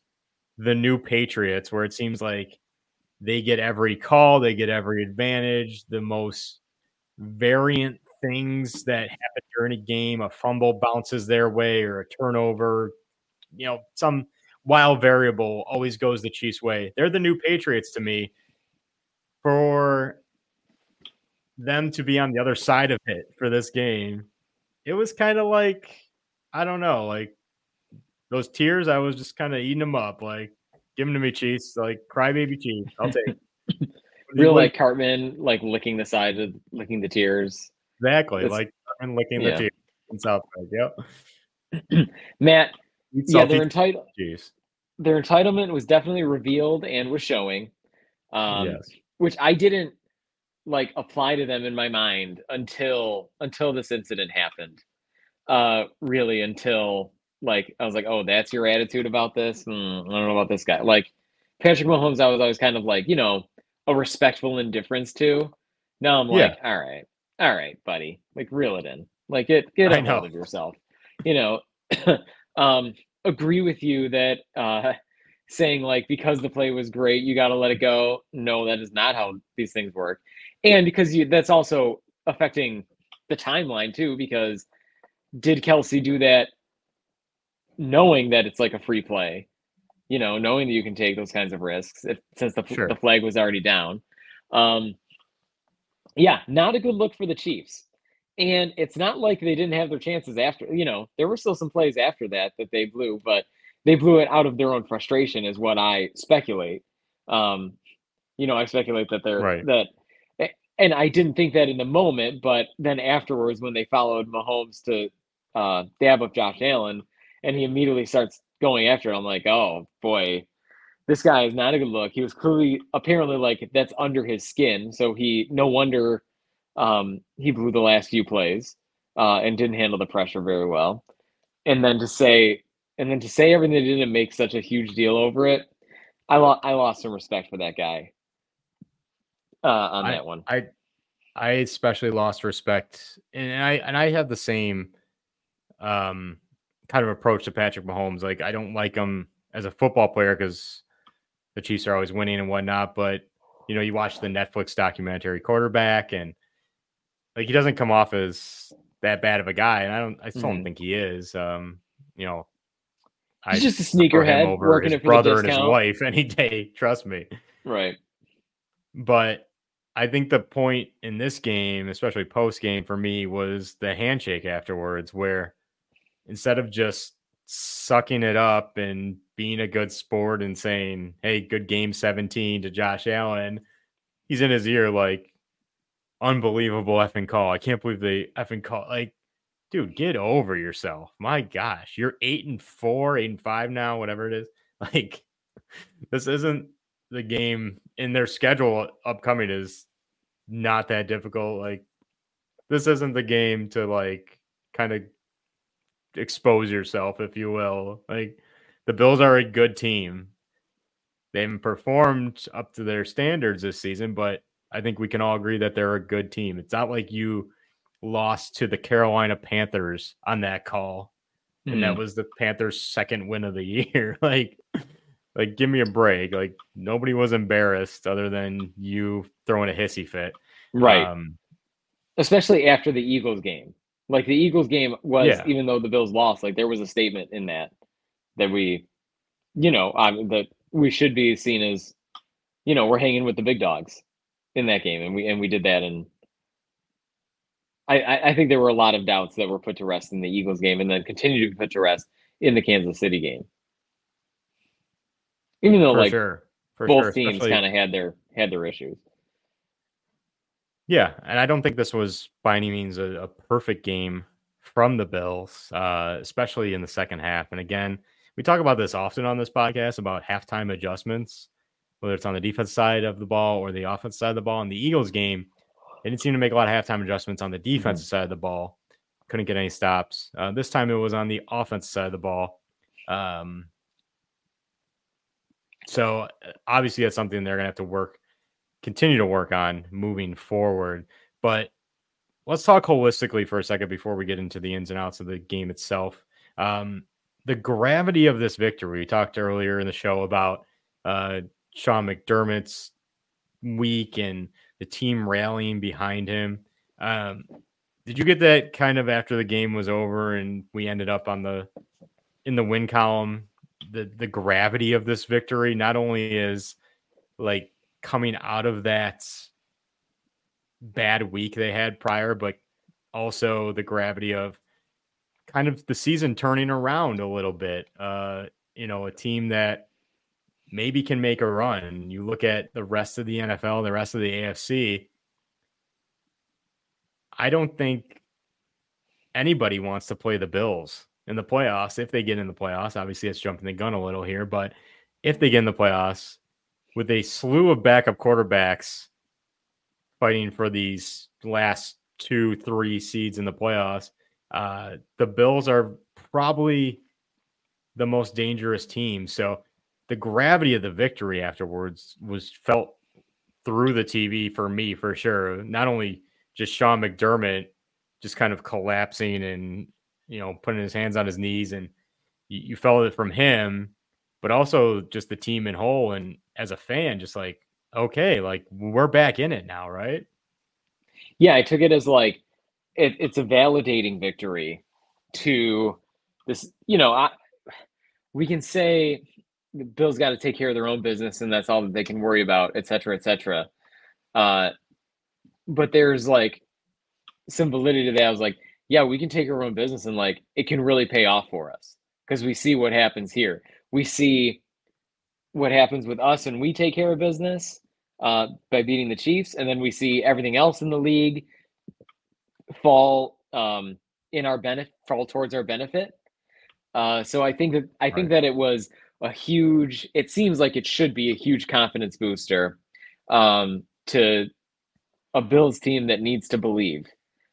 the new Patriots, where it seems like they get every call, they get every advantage, the most variant things that happen during a game, a fumble bounces their way or a turnover you know, some wild variable always goes the Chiefs' way. They're the new Patriots to me. For them to be on the other side of it for this game, it was kind of like, I don't know, like those tears, I was just kind of eating them up. Like, give them to me, Chiefs. Like, crybaby Chiefs. I'll take. Real like Cartman, like licking the sides of licking the tears. Exactly. It's- like, and licking yeah. the tears in Southside. Yep. Matt, Eat yeah, salty they're entitled. Their entitlement was definitely revealed and was showing. Um, yes. which I didn't like apply to them in my mind until until this incident happened. Uh really until like I was like, "Oh, that's your attitude about this?" Hmm, I don't know about this guy. Like Patrick Mahomes I was always kind of like, you know, a respectful indifference to. Now I'm Yeah. like, "All right. All right, buddy. Like reel it in. Like get get a hold of yourself." You know, um agree with you that uh saying like because the play was great you got to let it go no that is not how these things work and because you that's also affecting the timeline too because did kelce do that knowing that it's like a free play you know knowing that you can take those kinds of risks if, since the, Sure. the flag was already down um yeah not a good look for the chiefs and it's not like they didn't have their chances after you know there were still some plays after that that they blew but they blew it out of their own frustration is what i speculate um you know i speculate that they're Right. that and i didn't think that in the moment but then afterwards when they followed mahomes to uh dab up josh allen and he immediately starts going after it i'm like oh boy. This guy is not a good look. He was clearly apparently like that's under his skin so he no wonder um he blew the last few plays uh and didn't handle the pressure very well. And then to say and then to say everything they didn't make such a huge deal over it i lost i lost some respect for that guy uh on that one. I I especially lost respect, and I and I have the same um kind of approach to Patrick Mahomes. Like I don't like him as a football player because the Chiefs are always winning and whatnot. But you know, you watch the Netflix documentary quarterback, and like he doesn't come off as that bad of a guy, and I don't. I still don't Mhm. think he is. Um, you know, he's just a sneakerhead over working his it for the brother and his wife any day. Trust me. right But I think the point in this game, especially post game for me, was the handshake afterwards, where instead of just sucking it up and being a good sport and saying, Hey, good game 17 to Josh Allen, he's in his ear like, unbelievable effing call. I can't believe they effing call. Like, dude, get over yourself. My gosh, you're eight and four, eight and five now, whatever it is. Like, this isn't the game in their schedule upcoming is not that difficult. Like, this isn't the game to like kind of expose yourself, if you will. Like, the Bills are a good team. They haven't performed up to their standards this season, but I think we can all agree that they're a good team. It's not like you lost to the Carolina Panthers on that call, and that Mhm. was the Panthers' second win of the year. like, like give me a break. Like nobody was embarrassed other than you throwing a hissy fit. right Um, especially after the Eagles game. Like the Eagles game was, Yeah. even though the Bills lost, like there was a statement in that that we, you know, um, that we should be seen as, you know, we're hanging with the big dogs in that game, and we and we did that, and I I, I think there were a lot of doubts that were put to rest in the Eagles game, and then continue to be put to rest in the Kansas City game. Even though for like sure. For both sure. teams kind of had their had their issues. Yeah, and I don't think this was by any means a, a perfect game from the Bills, uh, especially in the second half. And again, we talk about this often on this podcast about halftime adjustments, whether it's on the defense side of the ball or the offense side of the ball. In the Eagles game, they didn't seem to make a lot of halftime adjustments on the defensive side of the ball. Couldn't get any stops. Uh, this time it was on the offense side of the ball. Um, so uh, obviously that's something they're gonna have to work, continue to work on moving forward. But let's talk holistically for a second before we get into the ins and outs of the game itself. Um, the gravity of this victory. We talked earlier in the show about uh, Sean McDermott's week and the team rallying behind him. Um, did you get that kind of after the game was over and we ended up on the in the win column, the the gravity of this victory not only is like coming out of that bad week they had prior, but also the gravity of kind of the season turning around a little bit. Uh, you know, a team that maybe can make a run. You look at the rest of the NFL, the rest of the AFC. I don't think anybody wants to play the Bills in the playoffs if they get in the playoffs. Obviously, it's jumping the gun a little here, but if they get in the playoffs with a slew of backup quarterbacks fighting for these last two, three seeds in the playoffs, uh, the Bills are probably the most dangerous team. So the gravity of the victory afterwards was felt through the TV for me for sure. Not only just Sean McDermott just kind of collapsing and you know putting his hands on his knees and you, you felt it from him, but also just the team in whole and as a fan, just like okay, like we're back in it now, right? Yeah, I took it as like it, it's a validating victory to this. You know, I, we can say the Bills got to take care of their own business and that's all that they can worry about, et cetera, et cetera. Uh, but there's like some validity to that. I was like, yeah, we can take our own business and like it can really pay off for us because we see what happens here. We see what happens with us and we take care of business uh, by beating the Chiefs, and then we see everything else in the league fall um, in our benefit, fall towards our benefit. Uh, so I think that I think that it was a huge. It seems like it should be a huge confidence booster um, to a Bills team that needs to believe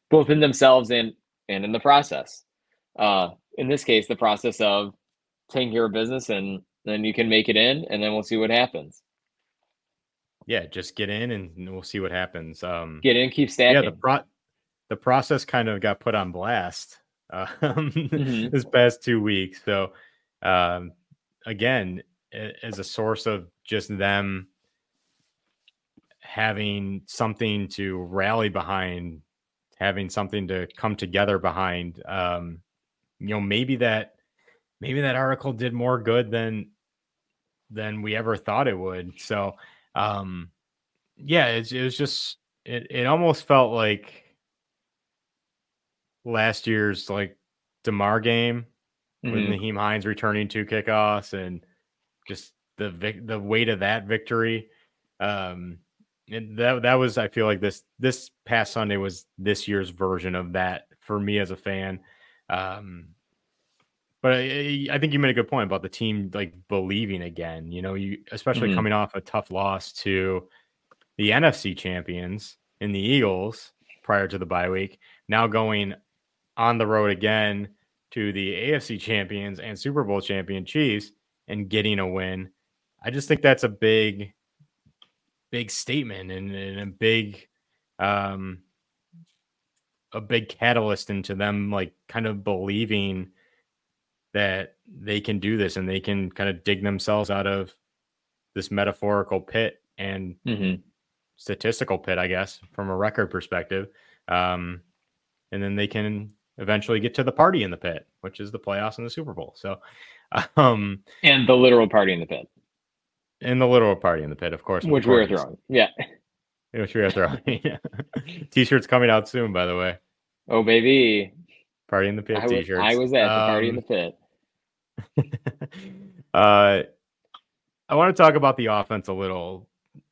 both in themselves and and in the process. Uh, in this case, the process of taking care of business, and then you can make it in, and then we'll see what happens. Yeah, just get in, and we'll see what happens. Um, get in, keep stacking. Yeah, the pro- the process kind of got put on blast um, mm-hmm. this past two weeks. So um, again as a source of just them having something to rally behind, having something to come together behind. Um, you know, maybe that maybe that article did more good than than we ever thought it would. So um yeah, it, it was just it it almost felt like last year's like Damar game mm-hmm. with Nyheim Hines returning two kickoffs and just the vic- the weight of that victory. Um, and that that was I feel like this this past Sunday was this year's version of that for me as a fan. Um, but I, I, think you made a good point about the team like believing again. You know, you especially mm-hmm. coming off a tough loss to the NFC champions in the Eagles prior to the bye week. Now going on the road again to the AFC champions and Super Bowl champion Chiefs and getting a win. I just think that's a big, big statement and, and a big, um, a big catalyst into them like kind of believing that they can do this and they can kind of dig themselves out of this metaphorical pit and mm-hmm. statistical pit, I guess, from a record perspective. Um, and then they can eventually get to the party in the pit, which is the playoffs and the Super Bowl. So, um, and the literal party in the pit, and the literal party in the pit, of course, which we are throwing. Yeah, which we are throwing. T-shirts coming out soon, by the way. Oh baby, party in the pit I t-shirts. I was at the party in the um, pit. uh, I want to talk about the offense a little.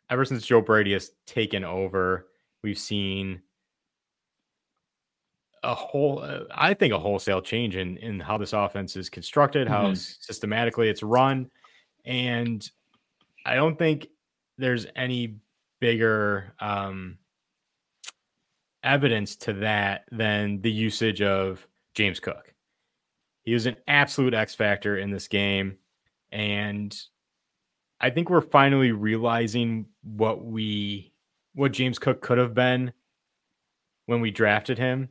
Ever since Joe Brady has taken over, we've seen a whole uh, i think a wholesale change in in how this offense is constructed how mm-hmm. systematically it's run and i don't think there's any bigger um evidence to that than the usage of james cook he was an absolute x factor in this game and i think we're finally realizing what we what james cook could have been when we drafted him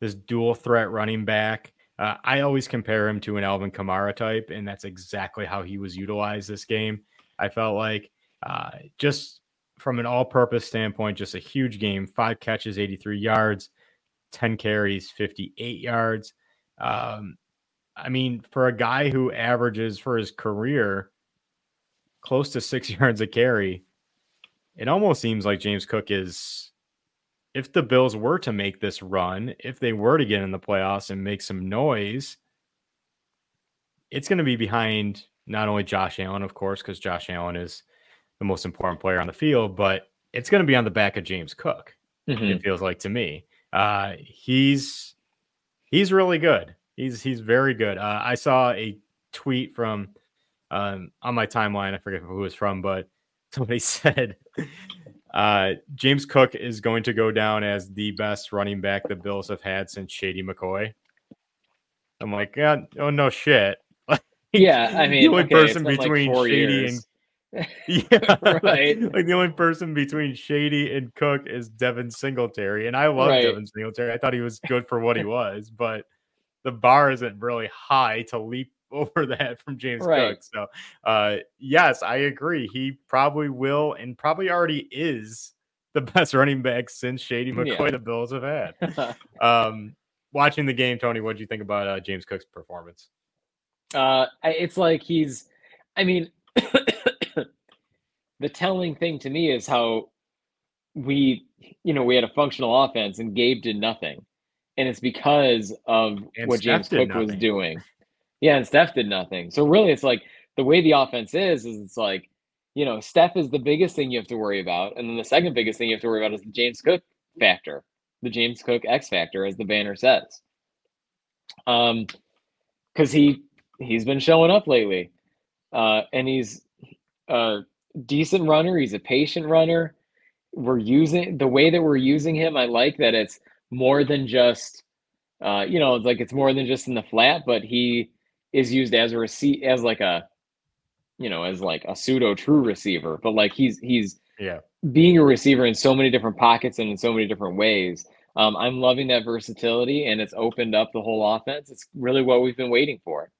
this dual threat running back. Uh, I always compare him to an Alvin Kamara type, and that's exactly how he was utilized this game. I felt like uh, just from an all purpose standpoint, just a huge game five catches, 83 yards, 10 carries, 58 yards. Um, I mean, for a guy who averages for his career close to six yards a carry, it almost seems like James Cook is. If the Bills were to make this run, if they were to get in the playoffs and make some noise, it's going to be behind not only Josh Allen, of course, because Josh Allen is the most important player on the field, but it's going to be on the back of James Cook. Mhm. It feels like to me. Uh, he's he's really good. He's he's very good. Uh, I saw a tweet from um, on my timeline. I forget who it was from, but somebody said uh, James Cook is going to go down as the best running back the Bills have had since Shady McCoy. I'm like, oh no shit. Yeah, I mean, the only okay, person been like between Shady years. and yeah, Right. Like the only person between Shady and Cook is Devin Singletary, and I love Right. Devin Singletary. I thought he was good for what he was, but the bar isn't really high to leap over that from James Right. Cook. So, uh, yes, I agree. He probably will, and probably already is the best running back since Shady McCoy Yeah. the Bills have had. um, watching the game, Tony, what do you think about uh, James Cook's performance? Uh, it's like he's. I mean, the telling thing to me is how we, you know, we had a functional offense and Gabe did nothing, and it's because of And what Steph James Cook was doing. Yeah, and Steph did nothing. So really, it's like the way the offense is is it's like, you know, Steph is the biggest thing you have to worry about, and then the second biggest thing you have to worry about is the James Cook factor, the James Cook X factor, as the banner says. Um, because he he's been showing up lately, uh, and he's a decent runner. He's a patient runner. We're using the way that we're using him. I like that it's more than just, uh, you know, it's like it's more than just in the flat, but he is used as a receipt as like a, you know, as like a pseudo true receiver. But like he's he's Yeah. being a receiver in so many different pockets and in so many different ways. Um, I'm loving that versatility, and it's opened up the whole offense. It's really what we've been waiting for.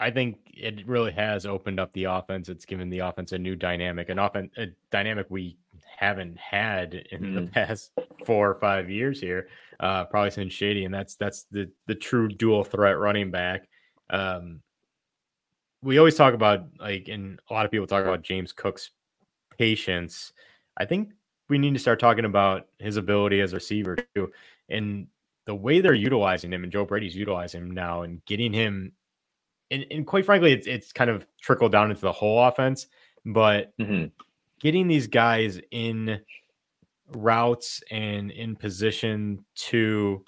I think it really has opened up the offense. It's given the offense a new dynamic, an offense a dynamic we haven't had in the Mhm. past four or five years here, uh, probably since Shady, and that's that's the the true dual threat running back. Um, we always talk about like, and a lot of people talk about James Cook's patience. I think we need to start talking about his ability as a receiver too, and the way they're utilizing him, and Joe Brady's utilizing him now, and getting him and, and quite frankly, it's it's kind of trickled down into the whole offense. But Mhm. getting these guys in routes and in position to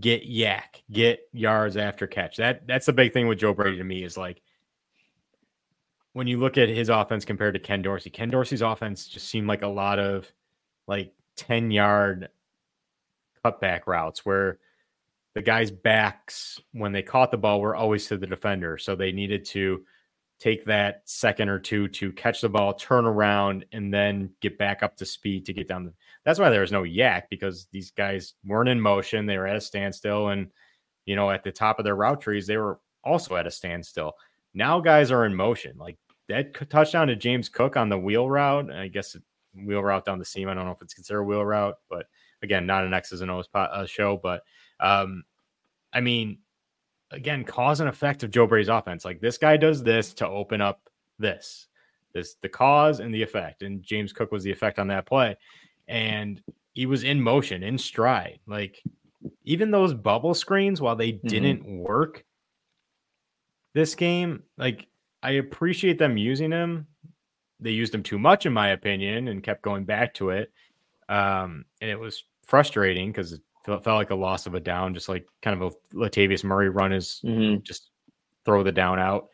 get YAC, get yards after catch. That that's the big thing with Joe Brady to me is like when you look at his offense compared to Ken Dorsey, Ken Dorsey's offense just seemed like a lot of like 10 yard cutback routes where the guys' backs, when they caught the ball, were always to the defender. So they needed to take that second or two to catch the ball, turn around, and then get back up to speed to get down. The, that's why there was no YAC because these guys weren't in motion. They were at a standstill. And, you know, at the top of their route trees, they were also at a standstill. Now guys are in motion. Like that touchdown to James Cook on the wheel route. I guess wheel route down the seam. I don't know if it's considered a wheel route, but again, not an X's and O's po- uh, show. But um, I mean, again, cause and effect of Joe Brady's offense. Like this guy does this to open up this, this the cause and the effect. And James Cook was the effect on that play, and he was in motion, in stride. Like even those bubble screens, while they didn't work this game, like I appreciate them using them. They used them too much, in my opinion, and kept going back to it. Um, and it was frustrating because felt, felt like a loss of a down, just like kind of a Latavius Murray run is Mhm. just throw the down out.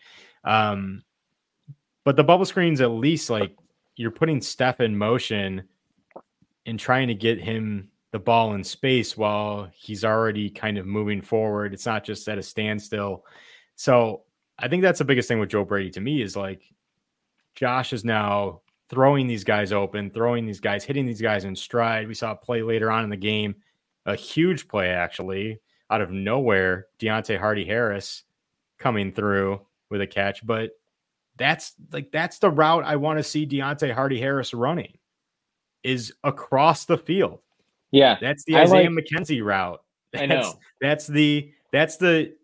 Um, but the bubble screens, at least, like you're putting Steph in motion and trying to get him the ball in space while he's already kind of moving forward. It's not just at a standstill. So I think that's the biggest thing with Joe Brady to me is like Josh is now throwing these guys open, throwing these guys, hitting these guys in stride. We saw a play later on in the game, a huge play actually out of nowhere. Deonte Harty Harris coming through with a catch, but that's like that's the route I want to see Deonte Harty Harris running is across the field. Yeah, That's the I Isaiah like- McKenzie route. I That's, know. That's the that's the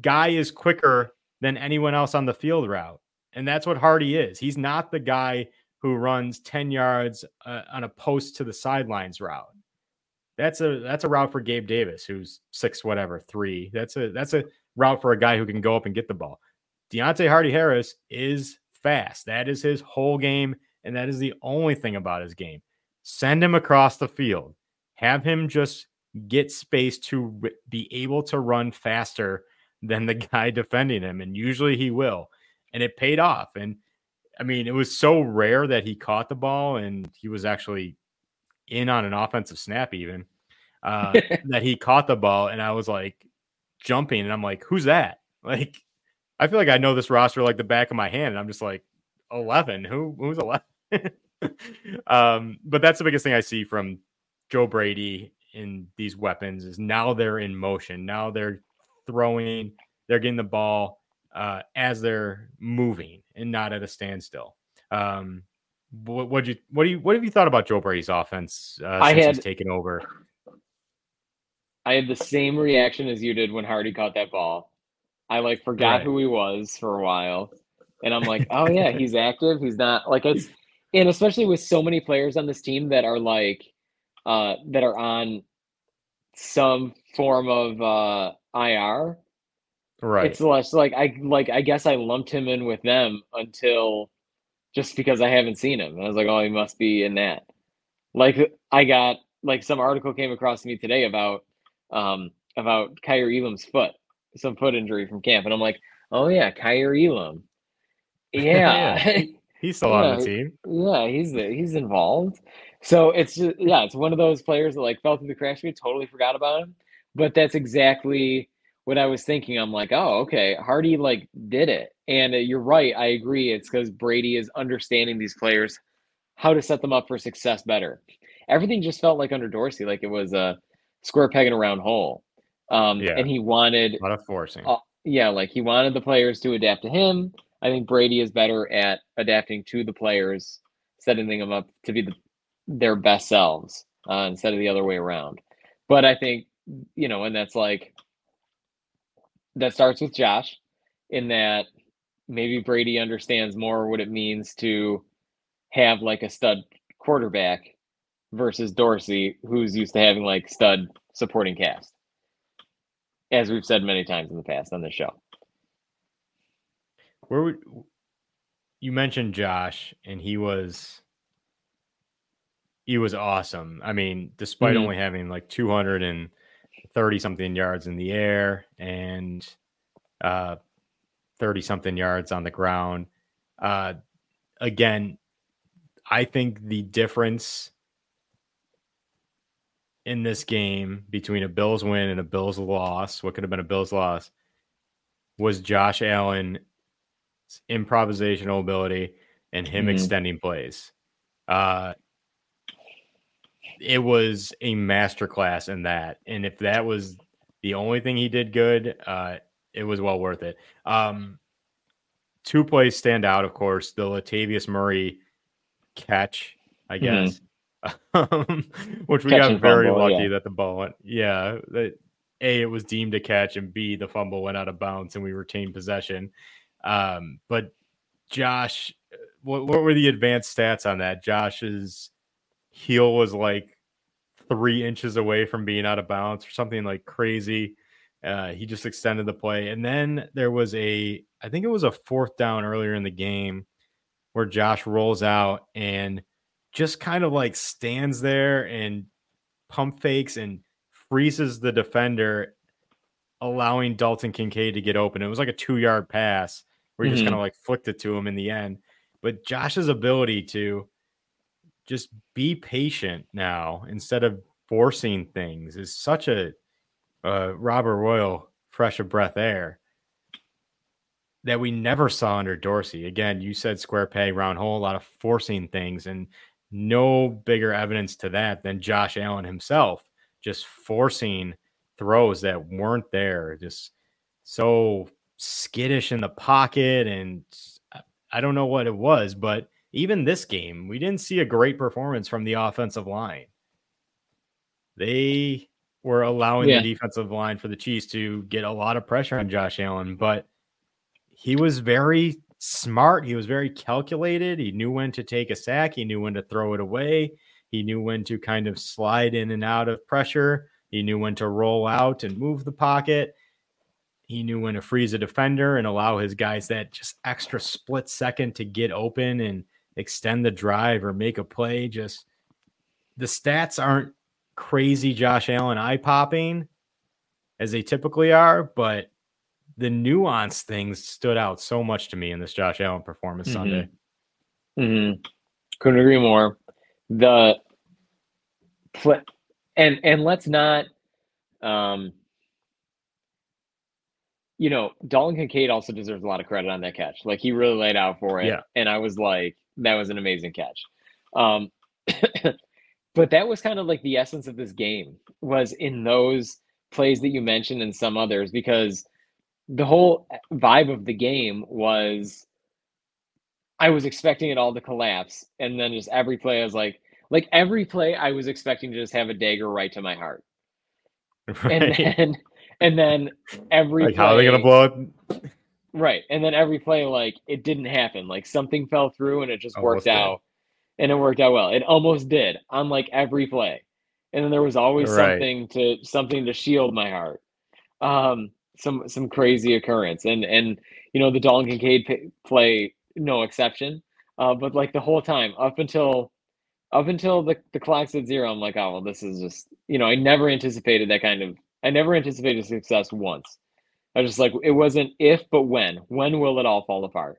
guy is quicker than anyone else on the field route, and that's what Harty is. He's not the guy who runs ten yards uh, on a post to the sidelines route. That's a that's a route for Gabe Davis, who's six whatever three. That's a that's a route for a guy who can go up and get the ball. Deonte Harty Harris is fast. That is his whole game, and that is the only thing about his game. Send him across the field. Have him just get space to be able to run faster than the guy defending him, and usually he will. And it paid off. And I mean, it was so rare that he caught the ball and he was actually in on an offensive snap, even uh, that he caught the ball. And I was like jumping, and I'm like, who's that? Like, I feel like I know this roster like the back of my hand, and I'm just like, 11. Who who's 11? um, but that's the biggest thing I see from Joe Brady in these weapons is now they're in motion. Now they're throwing, they're getting the ball uh, as they're moving and not at a standstill. Um, what what you what do you what have you thought about Joe Brady's offense uh, I since had- he's taken over? I had the same reaction as you did when Harty caught that ball. I like forgot Right. who he was for a while, and I'm like, oh yeah, he's active. He's not like it's, and especially with so many players on this team that are like, uh, that are on some form of uh IR. Right. It's less like I like I guess I lumped him in with them until just because I haven't seen him. And I was like, oh, he must be in that. Like I got like some article came across to me today about um about Kaiir Elam's foot, some foot injury from camp, and I'm like, oh yeah, Kaiir Elam. Yeah. he's still on the team. yeah, he's he's involved. So it's just yeah, it's one of those players that like fell through the cracks. We totally forgot about him, but that's exactly what I was thinking. I'm like, oh, okay, Harty like did it, and uh, you're right. I agree. It's because Brady is understanding these players, how to set them up for success better. Everything just felt like under Dorsey, like it was a square peg in a round hole. Um, Yeah. and he wanted A lot of forcing. uh, yeah, like he wanted the players to adapt to him. I think Brady is better at adapting to the players, setting them up to be the, their best selves uh, instead of the other way around. But I think, you know, and that's like, that starts with Josh in that maybe Brady understands more what it means to have like a stud quarterback versus Dorsey, who's used to having like stud supporting cast, as we've said many times in the past on this show. Where would you mentioned Josh and he was he was awesome. I mean, despite Mhm. only having like 230 something yards in the air and uh 30 something yards on the ground. Uh again, I think the difference in this game between a Bills win and a Bills loss, what could have been a Bills loss, was Josh Allen improvisational ability and him Mhm. extending plays. Uh, it was a masterclass in that, and if that was the only thing he did good, uh, it was well worth it. Um, two plays stand out, of course. The Latavius Murray catch, I Mhm. guess, um, which we Catch got very fumble, lucky yeah. that the ball went. Yeah, that a it was deemed a catch, and b the fumble went out of bounds, and we retained possession. Um, but Josh, what, what were the advanced stats on that? Josh's heel was like three inches away from being out of bounds or something like crazy. Uh, he just extended the play. And then there was a, I think it was a fourth down earlier in the game where Josh rolls out and just kind of like stands there and pump fakes and freezes the defender, allowing Dalton Kincaid to get open. It was like a two yard pass where he just Mhm. kind of like flicked it to him in the end. But Josh's ability to just be patient now instead of forcing things is such a uh, Robert Royal fresh of breath air that we never saw under Dorsey. Again, you said square peg, round hole, a lot of forcing things, and no bigger evidence to that than Josh Allen himself just forcing throws that weren't there, just so skittish in the pocket. And I- I don't know what it was, but even this game, we didn't see a great performance from the offensive line. they were allowing Yeah. the defensive line for the Chiefs to get a lot of pressure on Josh Allen, but he was very smart. He was very calculated. He knew when to take a sack, he knew when to throw it away, he knew when to kind of slide in and out of pressure, he knew when to roll out and move the pocket. He knew when to freeze a defender and allow his guys that just extra split second to get open and extend the drive or make a play. Just the stats aren't crazy Josh Allen eye popping as they typically are, but the nuanced things stood out so much to me in this Josh Allen performance Mhm. Sunday. hmm Couldn't agree more. The play, and and let's not, um, you know, Dalton Kincaid also deserves a lot of credit on that catch. Like he really laid out for it, Yeah. and I was like, that was an amazing catch. Um, but that was kind of like the essence of this game was in those plays that you mentioned and some others because the whole vibe of the game was I was expecting it all to collapse, and then just every play I was like, like every play I was expecting to just have a dagger right to my heart, and then and then every like, how are they going to blow it? Right, and then every play like it didn't happen, like something fell through and it just Almost worked did. out, and it worked out well. It almost did on like every play, and then there was always Right. something to something to shield my heart. Um, some some crazy occurrence, and and you know the Dalton Kincaid play, no exception. Uh, but like the whole time up until up until the the clock's at zero, I'm like, oh well, this is just you know I never anticipated that kind of I never anticipated success once. I was just like, it wasn't if, but when. When will it all fall apart?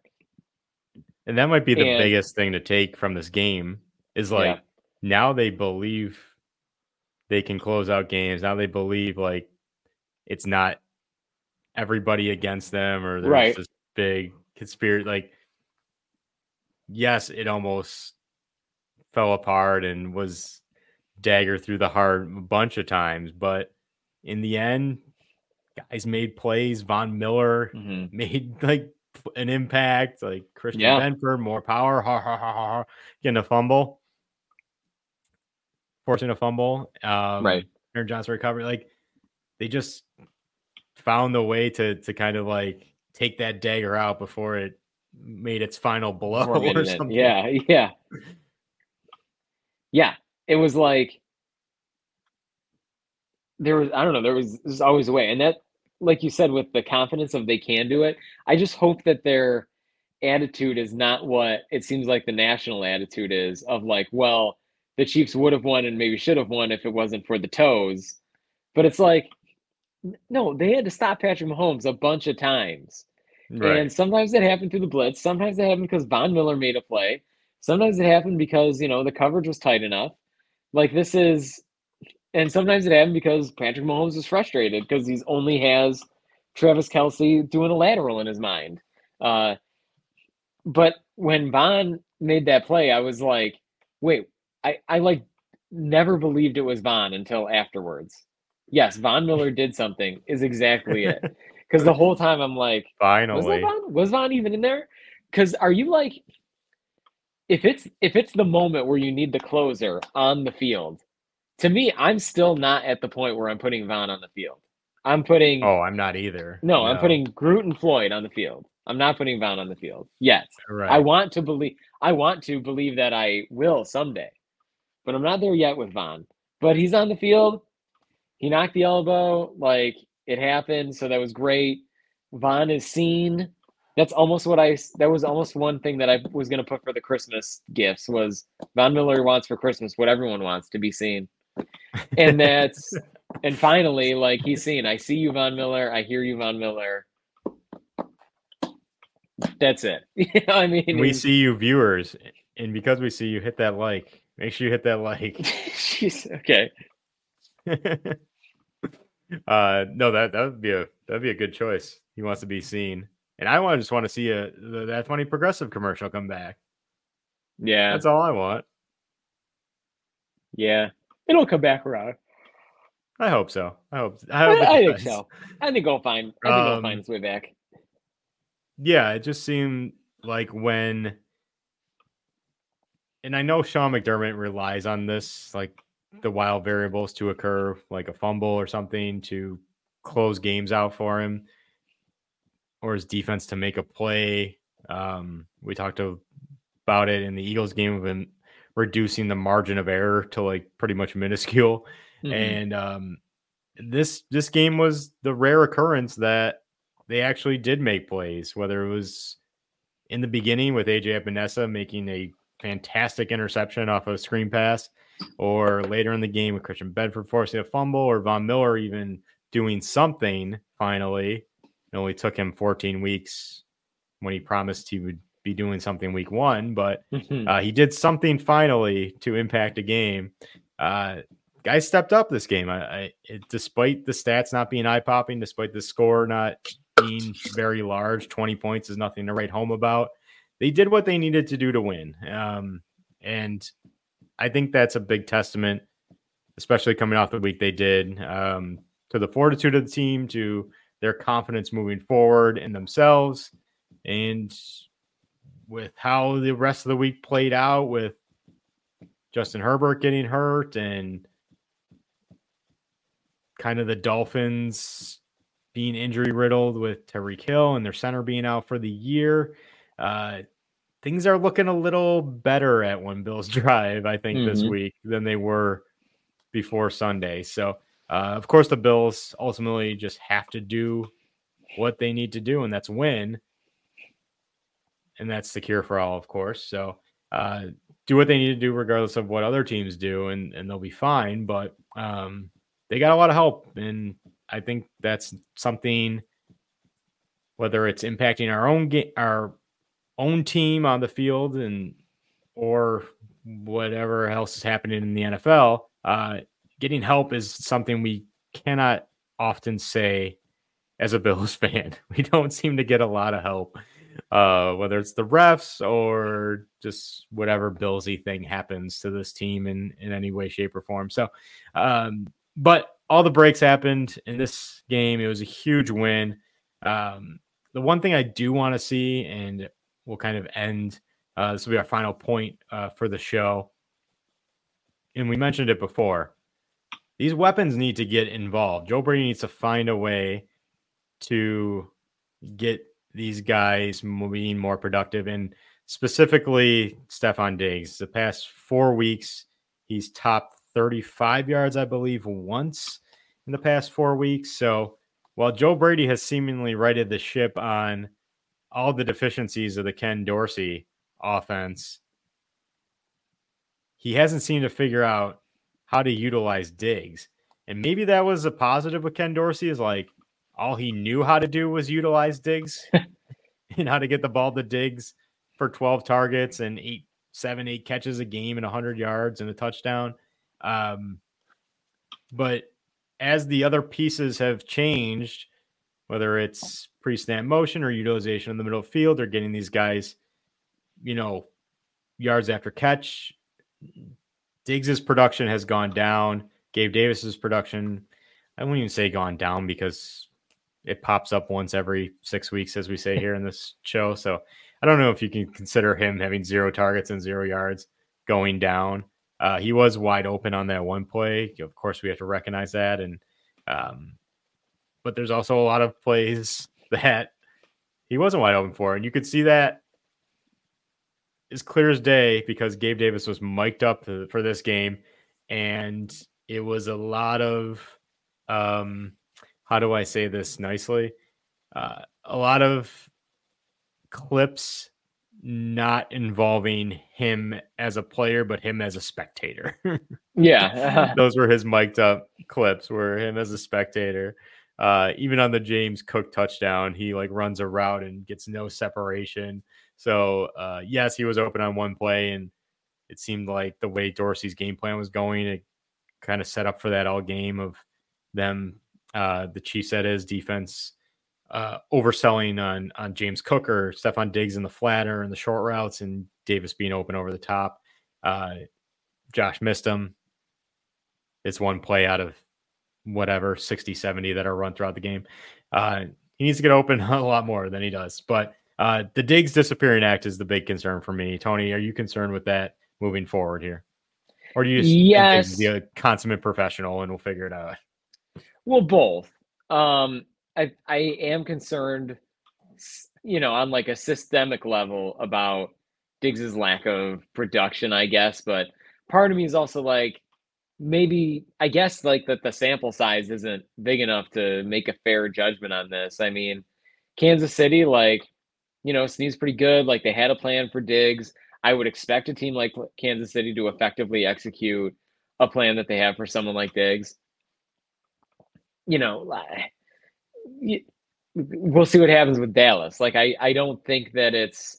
And that might be the And- biggest thing to take from this game is like Yeah. now they believe they can close out games. Now they believe like it's not everybody against them or there's Right. this big conspiracy. Like, yes, it almost fell apart and was dagger through the heart a bunch of times, but in the end, guys made plays. Von Miller Mhm. made like an impact. Like Christian Yeah. Benford, more power, ha, ha, ha, ha, getting a fumble, forcing a fumble. Um, Right. Taron Johnson recovery. Like they just found the way to to kind of like take that dagger out before it made its final blow or getting it. Yeah, yeah. Yeah. It was like there was I don't know, there was there's always a way. And that like you said, with the confidence of they can do it, I just hope that their attitude is not what it seems like the national attitude is of like, well, the Chiefs would have won and maybe should have won if it wasn't for the toes. But it's like, no, they had to stop Patrick Mahomes a bunch of times. Right. And sometimes it happened through the blitz. Sometimes it happened because Von Miller made a play. Sometimes it happened because, you know, the coverage was tight enough. Like this is, and sometimes it happened because Patrick Mahomes was frustrated because he's only has Travis Kelce doing a lateral in his mind. Uh, but when Von made that play, I was like, wait, I, I like never believed it was Von until afterwards. Yes, Von Miller did something, is exactly it. Because the whole time I'm like, was Finally. Von? Was Von even in there? Because are you like, if it's if it's the moment where you need the closer on the field, to me, I'm still not at the point where I'm putting Von on the field. I'm putting Oh, I'm not either. no, I'm putting Groot and Floyd on the field. I'm not putting Von on the field yet. right. I want to believe I want to believe that I will someday. But I'm not there yet with Von. But he's on the field. He knocked the elbow, like it happened, so that was great. Von is seen. That's almost what I that was almost one thing that I was going to put for the Christmas gifts was Von Miller wants for Christmas what everyone wants to be seen. And that's and finally like he's seen. I see you Von Miller, I hear you Von Miller. That's it. You know, I mean, we see you viewers, and because we see you, hit that like. Make sure you hit that like. Jeez, okay. uh no, that that would be a that'd be a good choice. He wants to be seen, and I want just want to see a the, that funny progressive commercial come back. Yeah. That's all I want. Yeah. It'll come back around. I hope so. I hope. I, I, hope it I think so. I think it'll find I think Um, find his way back. Yeah, it just seemed like when, and I know Sean McDermott relies on this like the wild variables to occur, like a fumble or something to close games out for him, or his defense to make a play. Um, we talked about it in the Eagles game of him reducing the margin of error to like pretty much minuscule. Mhm. And um, this this game was the rare occurrence that they actually did make plays, whether it was in the beginning with AJ Epenesa making a fantastic interception off a screen pass, or later in the game with Christian Benford forcing a fumble, or Von Miller even doing something finally. It only took him 14 weeks when he promised he would be doing something week one, but Mhm. uh, he did something finally to impact a game. Uh, guys stepped up this game. I, I it, despite the stats not being eye popping, despite the score not being very large, twenty points is nothing to write home about. They did what they needed to do to win, um, and I think that's a big testament, especially coming off the week they did, um, to the fortitude of the team, to their confidence moving forward in themselves, and with how the rest of the week played out with Justin Herbert getting hurt and kind of the Dolphins being injury riddled with Tyreek Hill and their center being out for the year. Uh, things are looking a little better at One Bills Drive, I think, this Mhm. week than they were before Sunday. So, uh, of course, the Bills ultimately just have to do what they need to do, and that's win and that's the cure for all, of course. So uh, do what they need to do, regardless of what other teams do, and and they'll be fine. But um, they got a lot of help, and I think that's something. Whether it's impacting our own game, our own team on the field, and or whatever else is happening in the NFL, uh, getting help is something we cannot often say as a Bills fan. We don't seem to get a lot of help uh, whether it's the refs or just whatever Billsy thing happens to this team in, in any way, shape, or form. So, um, but all the breaks happened in this game. It was a huge win. Um, the one thing I do want to see, and we'll kind of end uh, this will be our final point uh, for the show. And we mentioned it before. These weapons need to get involved. Joe Brady needs to find a way to get these guys being more productive and specifically Stefon Diggs. The past four weeks, he's top 35 yards, I believe, once in the past four weeks. So while Joe Brady has seemingly righted the ship on all the deficiencies of the Ken Dorsey offense, he hasn't seemed to figure out how to utilize Diggs. And maybe that was a positive with Ken Dorsey is like all he knew how to do was utilize Diggs and how to get the ball to Diggs for 12 targets and eight, seven, eight catches a game and 100 yards and a touchdown. Um, but as the other pieces have changed, whether it's pre snap motion or utilization in the middle field or getting these guys, you know, yards after catch, Diggs's production has gone down. Gabe Davis's production, I wouldn't even say gone down because it pops up once every six weeks, as we say here in this show. So I don't know if you can consider him having zero targets and zero yards going down. Uh, he was wide open on that one play. Of course, we have to recognize that. And, um, but there's also a lot of plays that he wasn't wide open for. And you could see that as clear as day because Gabe Davis was mic'd up for this game. And it was a lot of, um, how do I say this nicely? Uh, a lot of clips not involving him as a player, but him as a spectator. Yeah. Those were his mic'd up clips, were him as a spectator. Uh, even on the James Cook touchdown, he like runs a route and gets no separation. So uh, yes, he was open on one play, and it seemed like the way Dorsey's game plan was going, it kind of set up for that all game of them. Uh, the Chiefs, that is defense, uh, overselling on on James Cook or Stefon Diggs in the flatter and the short routes, and Davis being open over the top. Uh, Josh missed him. It's one play out of whatever 60, 70 that are run throughout the game. Uh, he needs to get open a lot more than he does. But uh, the Diggs disappearing act is the big concern for me. Tony, are you concerned with that moving forward here? Or do you just Yes. Diggs a consummate professional and we'll figure it out? Well, both. Um, I I am concerned, you know, on like a systemic level about Diggs's lack of production, I guess. But part of me is also like, maybe I guess like that the sample size isn't big enough to make a fair judgment on this. I mean, Kansas City, like, you know, Snead's pretty good. Like they had a plan for Diggs. I would expect a team like Kansas City to effectively execute a plan that they have for someone like Diggs you know, we'll see what happens with Dallas. Like, I, I don't think that it's,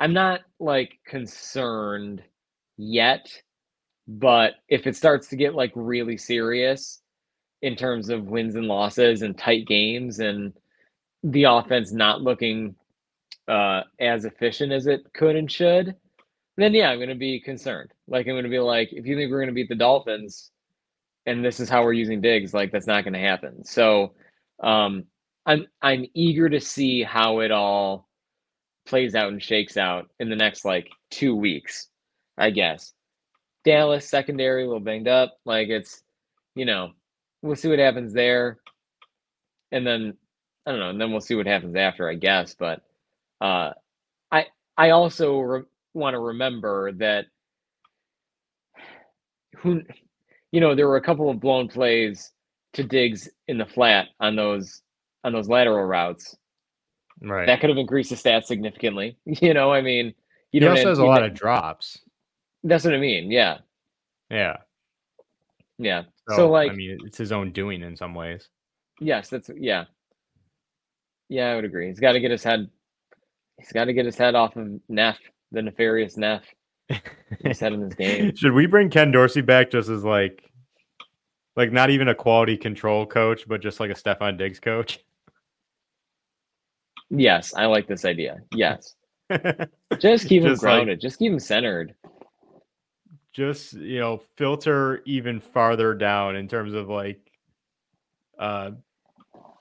I'm not like concerned yet, but if it starts to get like really serious in terms of wins and losses and tight games and the offense not looking uh, as efficient as it could and should, then yeah, I'm going to be concerned. Like, I'm going to be like, if you think we're going to beat the Dolphins, and this is how we're using Diggs like that's not going to happen. So um i'm i'm eager to see how it all plays out and shakes out in the next like two weeks i guess. Dallas secondary a little banged up like it's you know we'll see what happens there. And then i don't know and then we'll see what happens after i guess but uh i i also re- want to remember that who you know, there were a couple of blown plays to Diggs in the flat on those on those lateral routes. Right. That could have increased the stats significantly. You know, I mean, you he also has a lot know- of drops. That's what I mean. Yeah, Yeah. yeah. So, So, like, I mean, it's his own doing in some ways. yes, that's yeah, yeah. I would agree. He's got to get his head. He's got to get his head off of Neff, the nefarious Neff. His head in this game. Should we bring Ken Dorsey back just as like, like not even a quality control coach, but just like a Stefon Diggs coach? Yes, I like this idea. Yes, just keep him Just like- grounded. just keep him centered. just you know filter even farther down in terms of like uh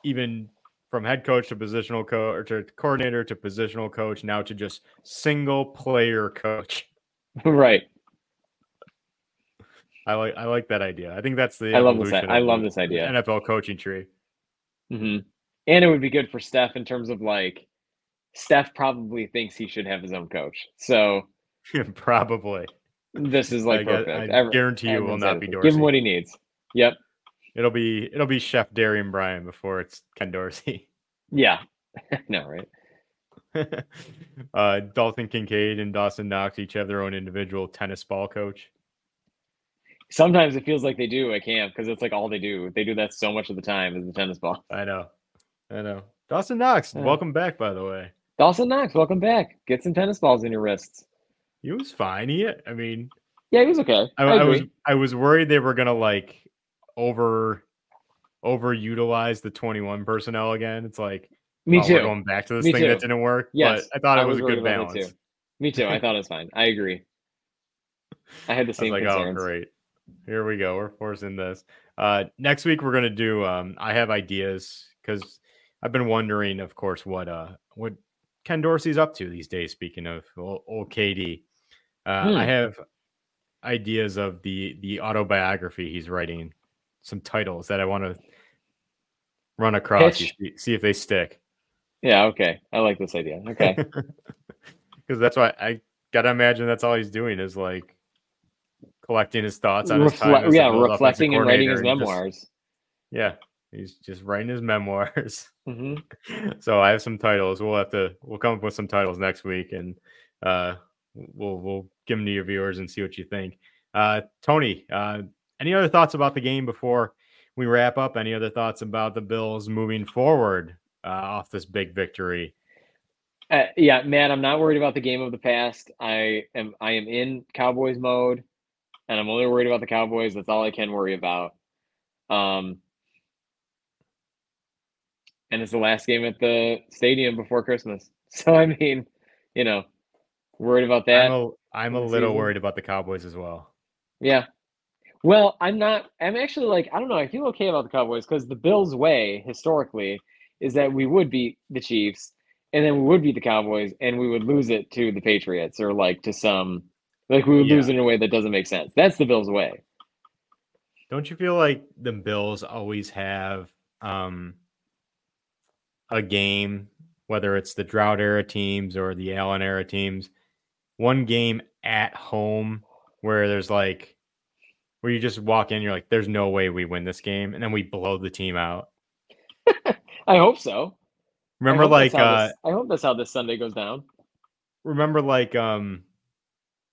even from head coach to positional coach or to coordinator to positional coach now to just single player coach right. i like i like that idea i think that's the I love this. I love this idea. nfl coaching tree Mm-hmm. And it would be good for Steph in terms of like, Steph probably thinks he should have his own coach. So probably this is like I perfect. I guarantee you will not be Give him what he needs. Yep. it'll be it'll be chef darian bryan before it's ken dorsey Yeah. no, right? uh dalton kincaid and dawson knox each have their own individual tennis ball coach Sometimes it feels like they do at camp because it's like all they do. They do that so much of the time is the tennis ball. I know. I know. Dawson Knox, welcome back, by the way. Dawson Knox, welcome back. Get some tennis balls in your wrists. He was fine. He, I mean, Yeah, he was okay. I, I, I was. I was worried they were gonna like over overutilize the 21 personnel again. It's like Me oh, too. going back to this Me thing too. that didn't work. Yes, but I thought it I was, was a good balance. too. Me too. I thought it was fine. I agree. I had the I was same like, concerns. oh great. Here we go. We're forcing this. Uh next week we're gonna do um I have ideas because I've been wondering, of course, what uh what Ken Dorsey's up to these days, speaking of old, old KD. Uh Hmm. I have ideas of the the autobiography he's writing, some titles that I want to run across see, see if they stick. Yeah, okay. I like this idea. Okay. Because that's why I gotta imagine that's all he's doing is like collecting his thoughts on his time. Refle- as the yeah, reflecting and writing his and just- memoirs. yeah, he's just writing his memoirs. hmm so I have some titles. We'll have to we'll come up with some titles next week, and uh, we'll we'll give them to your viewers and see what you think. Uh, Tony, uh, any other thoughts about the game before we wrap up? Any other thoughts about the Bills moving forward uh, off this big victory? Uh, yeah, man, I'm not worried about the game of the past. I am I am in Cowboys mode, and I'm only worried about the Cowboys. That's all I can worry about. Um, and it's the last game at the stadium before Christmas. So I mean, you know, worried about that. I'm a, I'm a little worried about the Cowboys as well. Yeah. Well, I'm not. I'm actually like I don't know. I feel okay about the Cowboys because the Bills' way historically is that we would beat the Chiefs, and then we would beat the Cowboys, and we would lose it to the Patriots or like to some Like we would Yeah. lose in a way that doesn't make sense. That's the Bills' way. Don't you feel like the Bills always have um a game, whether it's the drought era teams or the Allen era teams, one game at home where there's like where you just walk in, you're like, there's no way we win this game, and then we blow the team out. I hope so. Remember, hope like uh this- I hope that's how this Sunday goes down. remember like um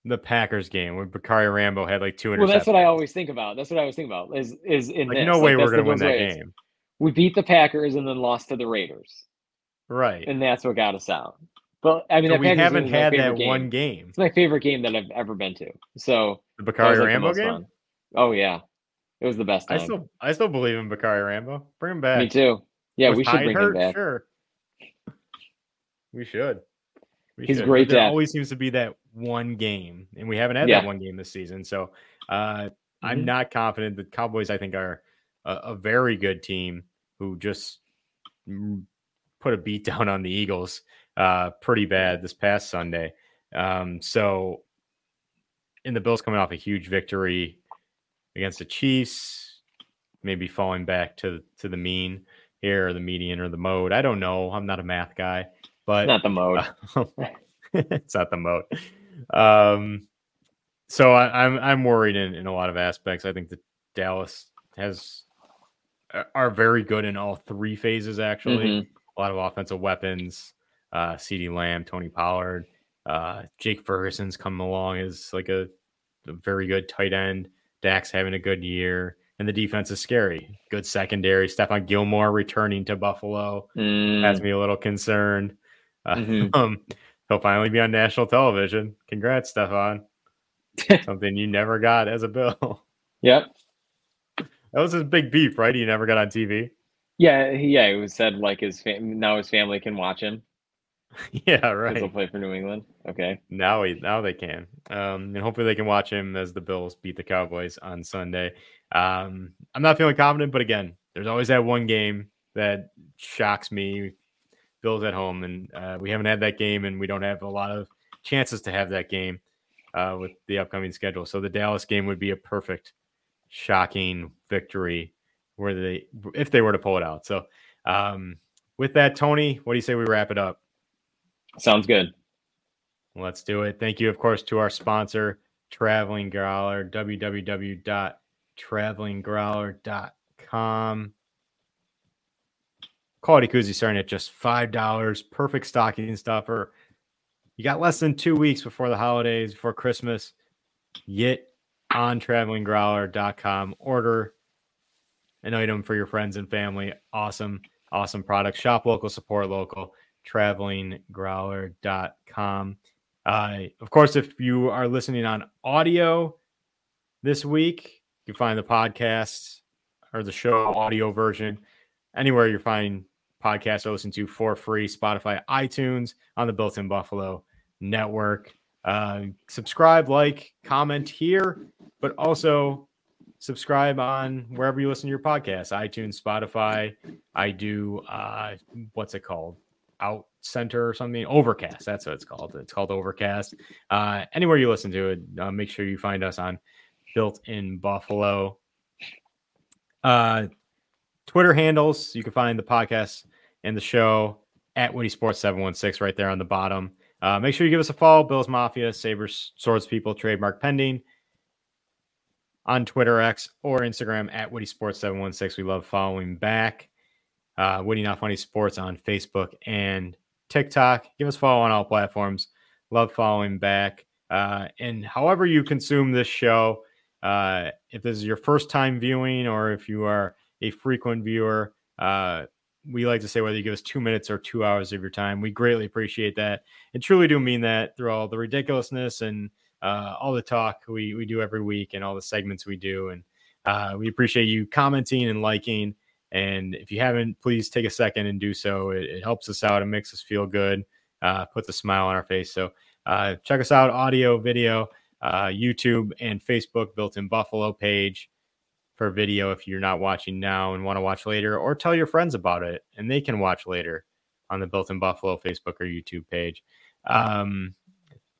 the Packers game where Bakari Rambo had like two interceptions. Well, that's what I always think about. That's what I always think about. Is is in like this. no way we're gonna win that way. It's, game. We beat the Packers and then lost to the Raiders, Right. and that's what got us out. But I mean, So we Packers haven't game is my had that game. one game. It's my favorite game that I've ever been to. So The Bakari Rambo game. fun. Oh yeah, it was the best I still I still believe in Bakari Rambo. Bring him back. Me too. Yeah, With we should bring hurt, him back. Sure. We should. We He's should. great There always seems to be that one game, and we haven't had Yeah. that one game this season. So uh, I'm Mhm. not confident. The Cowboys, I think, are a, a very good team who just put a beat down on the Eagles uh, pretty bad this past Sunday. Um, so, and the Bills coming off a huge victory against the Chiefs, maybe falling back to to the mean here or the median or the mode. I don't know. I'm not a math guy, but Not the mode. it's not the mode. Um, so I, I'm I'm worried in, in a lot of aspects. I think that Dallas has are very good in all three phases. Actually, Mhm. a lot of offensive weapons. Uh, CeeDee Lamb, Tony Pollard, uh, Jake Ferguson's coming along as like a, a very good tight end. Dak's having a good year, and the defense is scary. Good secondary. Stephon Gilmore returning to Buffalo has Mm, me a little concerned. Uh, Mhm. um, he'll finally be on national television. Congrats, Stephon. Something you never got as a Bill. Yep. That was his big beef, right? He never got on TV. Yeah. Yeah. It was said like his fam- now his family can watch him yeah, right. he'll play for New England. Okay. Now he now they can. Um, and hopefully they can watch him as the Bills beat the Cowboys on Sunday. Um, I'm not feeling confident, but again, there's always that one game that shocks me. Bills at home, and uh, we haven't had that game, and we don't have a lot of chances to have that game uh, with the upcoming schedule. So the Dallas game would be a perfect, shocking victory where they if they were to pull it out. So um, with that, Tony, what do you say we wrap it up? Sounds good. Let's do it. Thank you, of course, to our sponsor, Traveling Growler, www.travelinggrowler.com. Quality koozie starting at just $5. Perfect stocking stuffer. You got less than two weeks before the holidays, before Christmas. Get on travelinggrowler.com. Order an item for your friends and family. Awesome, awesome product. Shop local, support local. Travelinggrowler.com. Uh, of course, if you are listening on audio this week, you can find the podcast or the show audio version anywhere you find podcasts to listen to for free Spotify, iTunes, on the Built in Buffalo network. Uh, subscribe, like, comment here, but also subscribe on wherever you listen to your podcast iTunes, Spotify. I do, uh, what's it called? Out Center or something. Overcast. That's what it's called. It's called Overcast. Uh, anywhere you listen to it, uh, make sure you find us on Built in Buffalo. Uh, Twitter handles. You can find the podcast and the show at Witty Sports 716 right there on the bottom. Uh, make sure you give us a follow. Bills Mafia, Sabres, Swords People, trademark pending on Twitter X or Instagram at Witty Sports 716. We love following back. Uh, Witty Not Funny Sports on Facebook and TikTok. Give us a follow on all platforms. Love following back. Uh, and however you consume this show, uh, if this is your first time viewing or if you are a frequent viewer, uh, we like to say whether you give us two minutes or two hours of your time. We greatly appreciate that and truly do mean that through all the ridiculousness and uh, all the talk we, we do every week and all the segments we do. And uh, we appreciate you commenting and liking. And if you haven't, please take a second and do so. It, it helps us out. It makes us feel good, uh, puts a smile on our face. So uh, check us out audio, video, uh, YouTube, and Facebook built in Buffalo page for video if you're not watching now and want to watch later, or tell your friends about it and they can watch later on the Built in Buffalo Facebook or YouTube page. Um,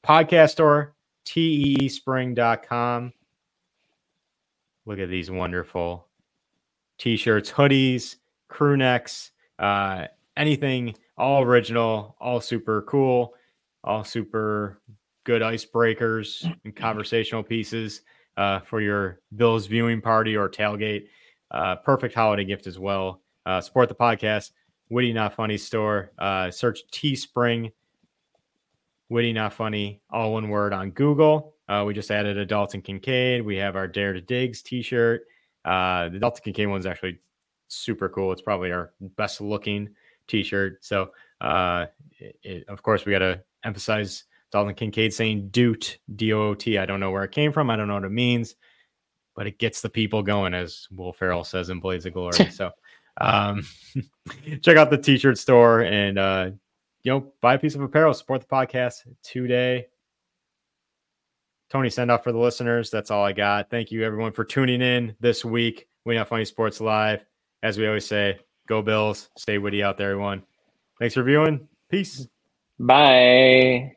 podcast store, teespring.com. Look at these wonderful t-shirts, hoodies, crew necks, uh, anything all original, all super cool, all super good icebreakers and conversational pieces uh, for your Bills viewing party or tailgate. Uh, perfect holiday gift as well. Uh, support the podcast, Witty Not Funny store. Uh, search Teespring, Witty Not Funny, all one word on Google. Uh, we just added a Dalton Kincaid. We have our Dare to Digs T-shirt. Uh, the Dalton Kincaid one's actually super cool. It's probably our best looking T-shirt. So, uh, it, it, of course, we got to emphasize Dalton Kincaid saying "doot" D O O T. I don't know where it came from. I don't know what it means, but it gets the people going, as Will Ferrell says in Blades of Glory. so, um, check out the T-shirt store and uh, you know buy a piece of apparel. Support the podcast today. Tony, send off for the listeners. That's all I got. Thank you, everyone, for tuning in this week. We have Funny Sports Live. As we always say, go Bills. Stay witty out there, everyone. Thanks for viewing. Peace. Bye.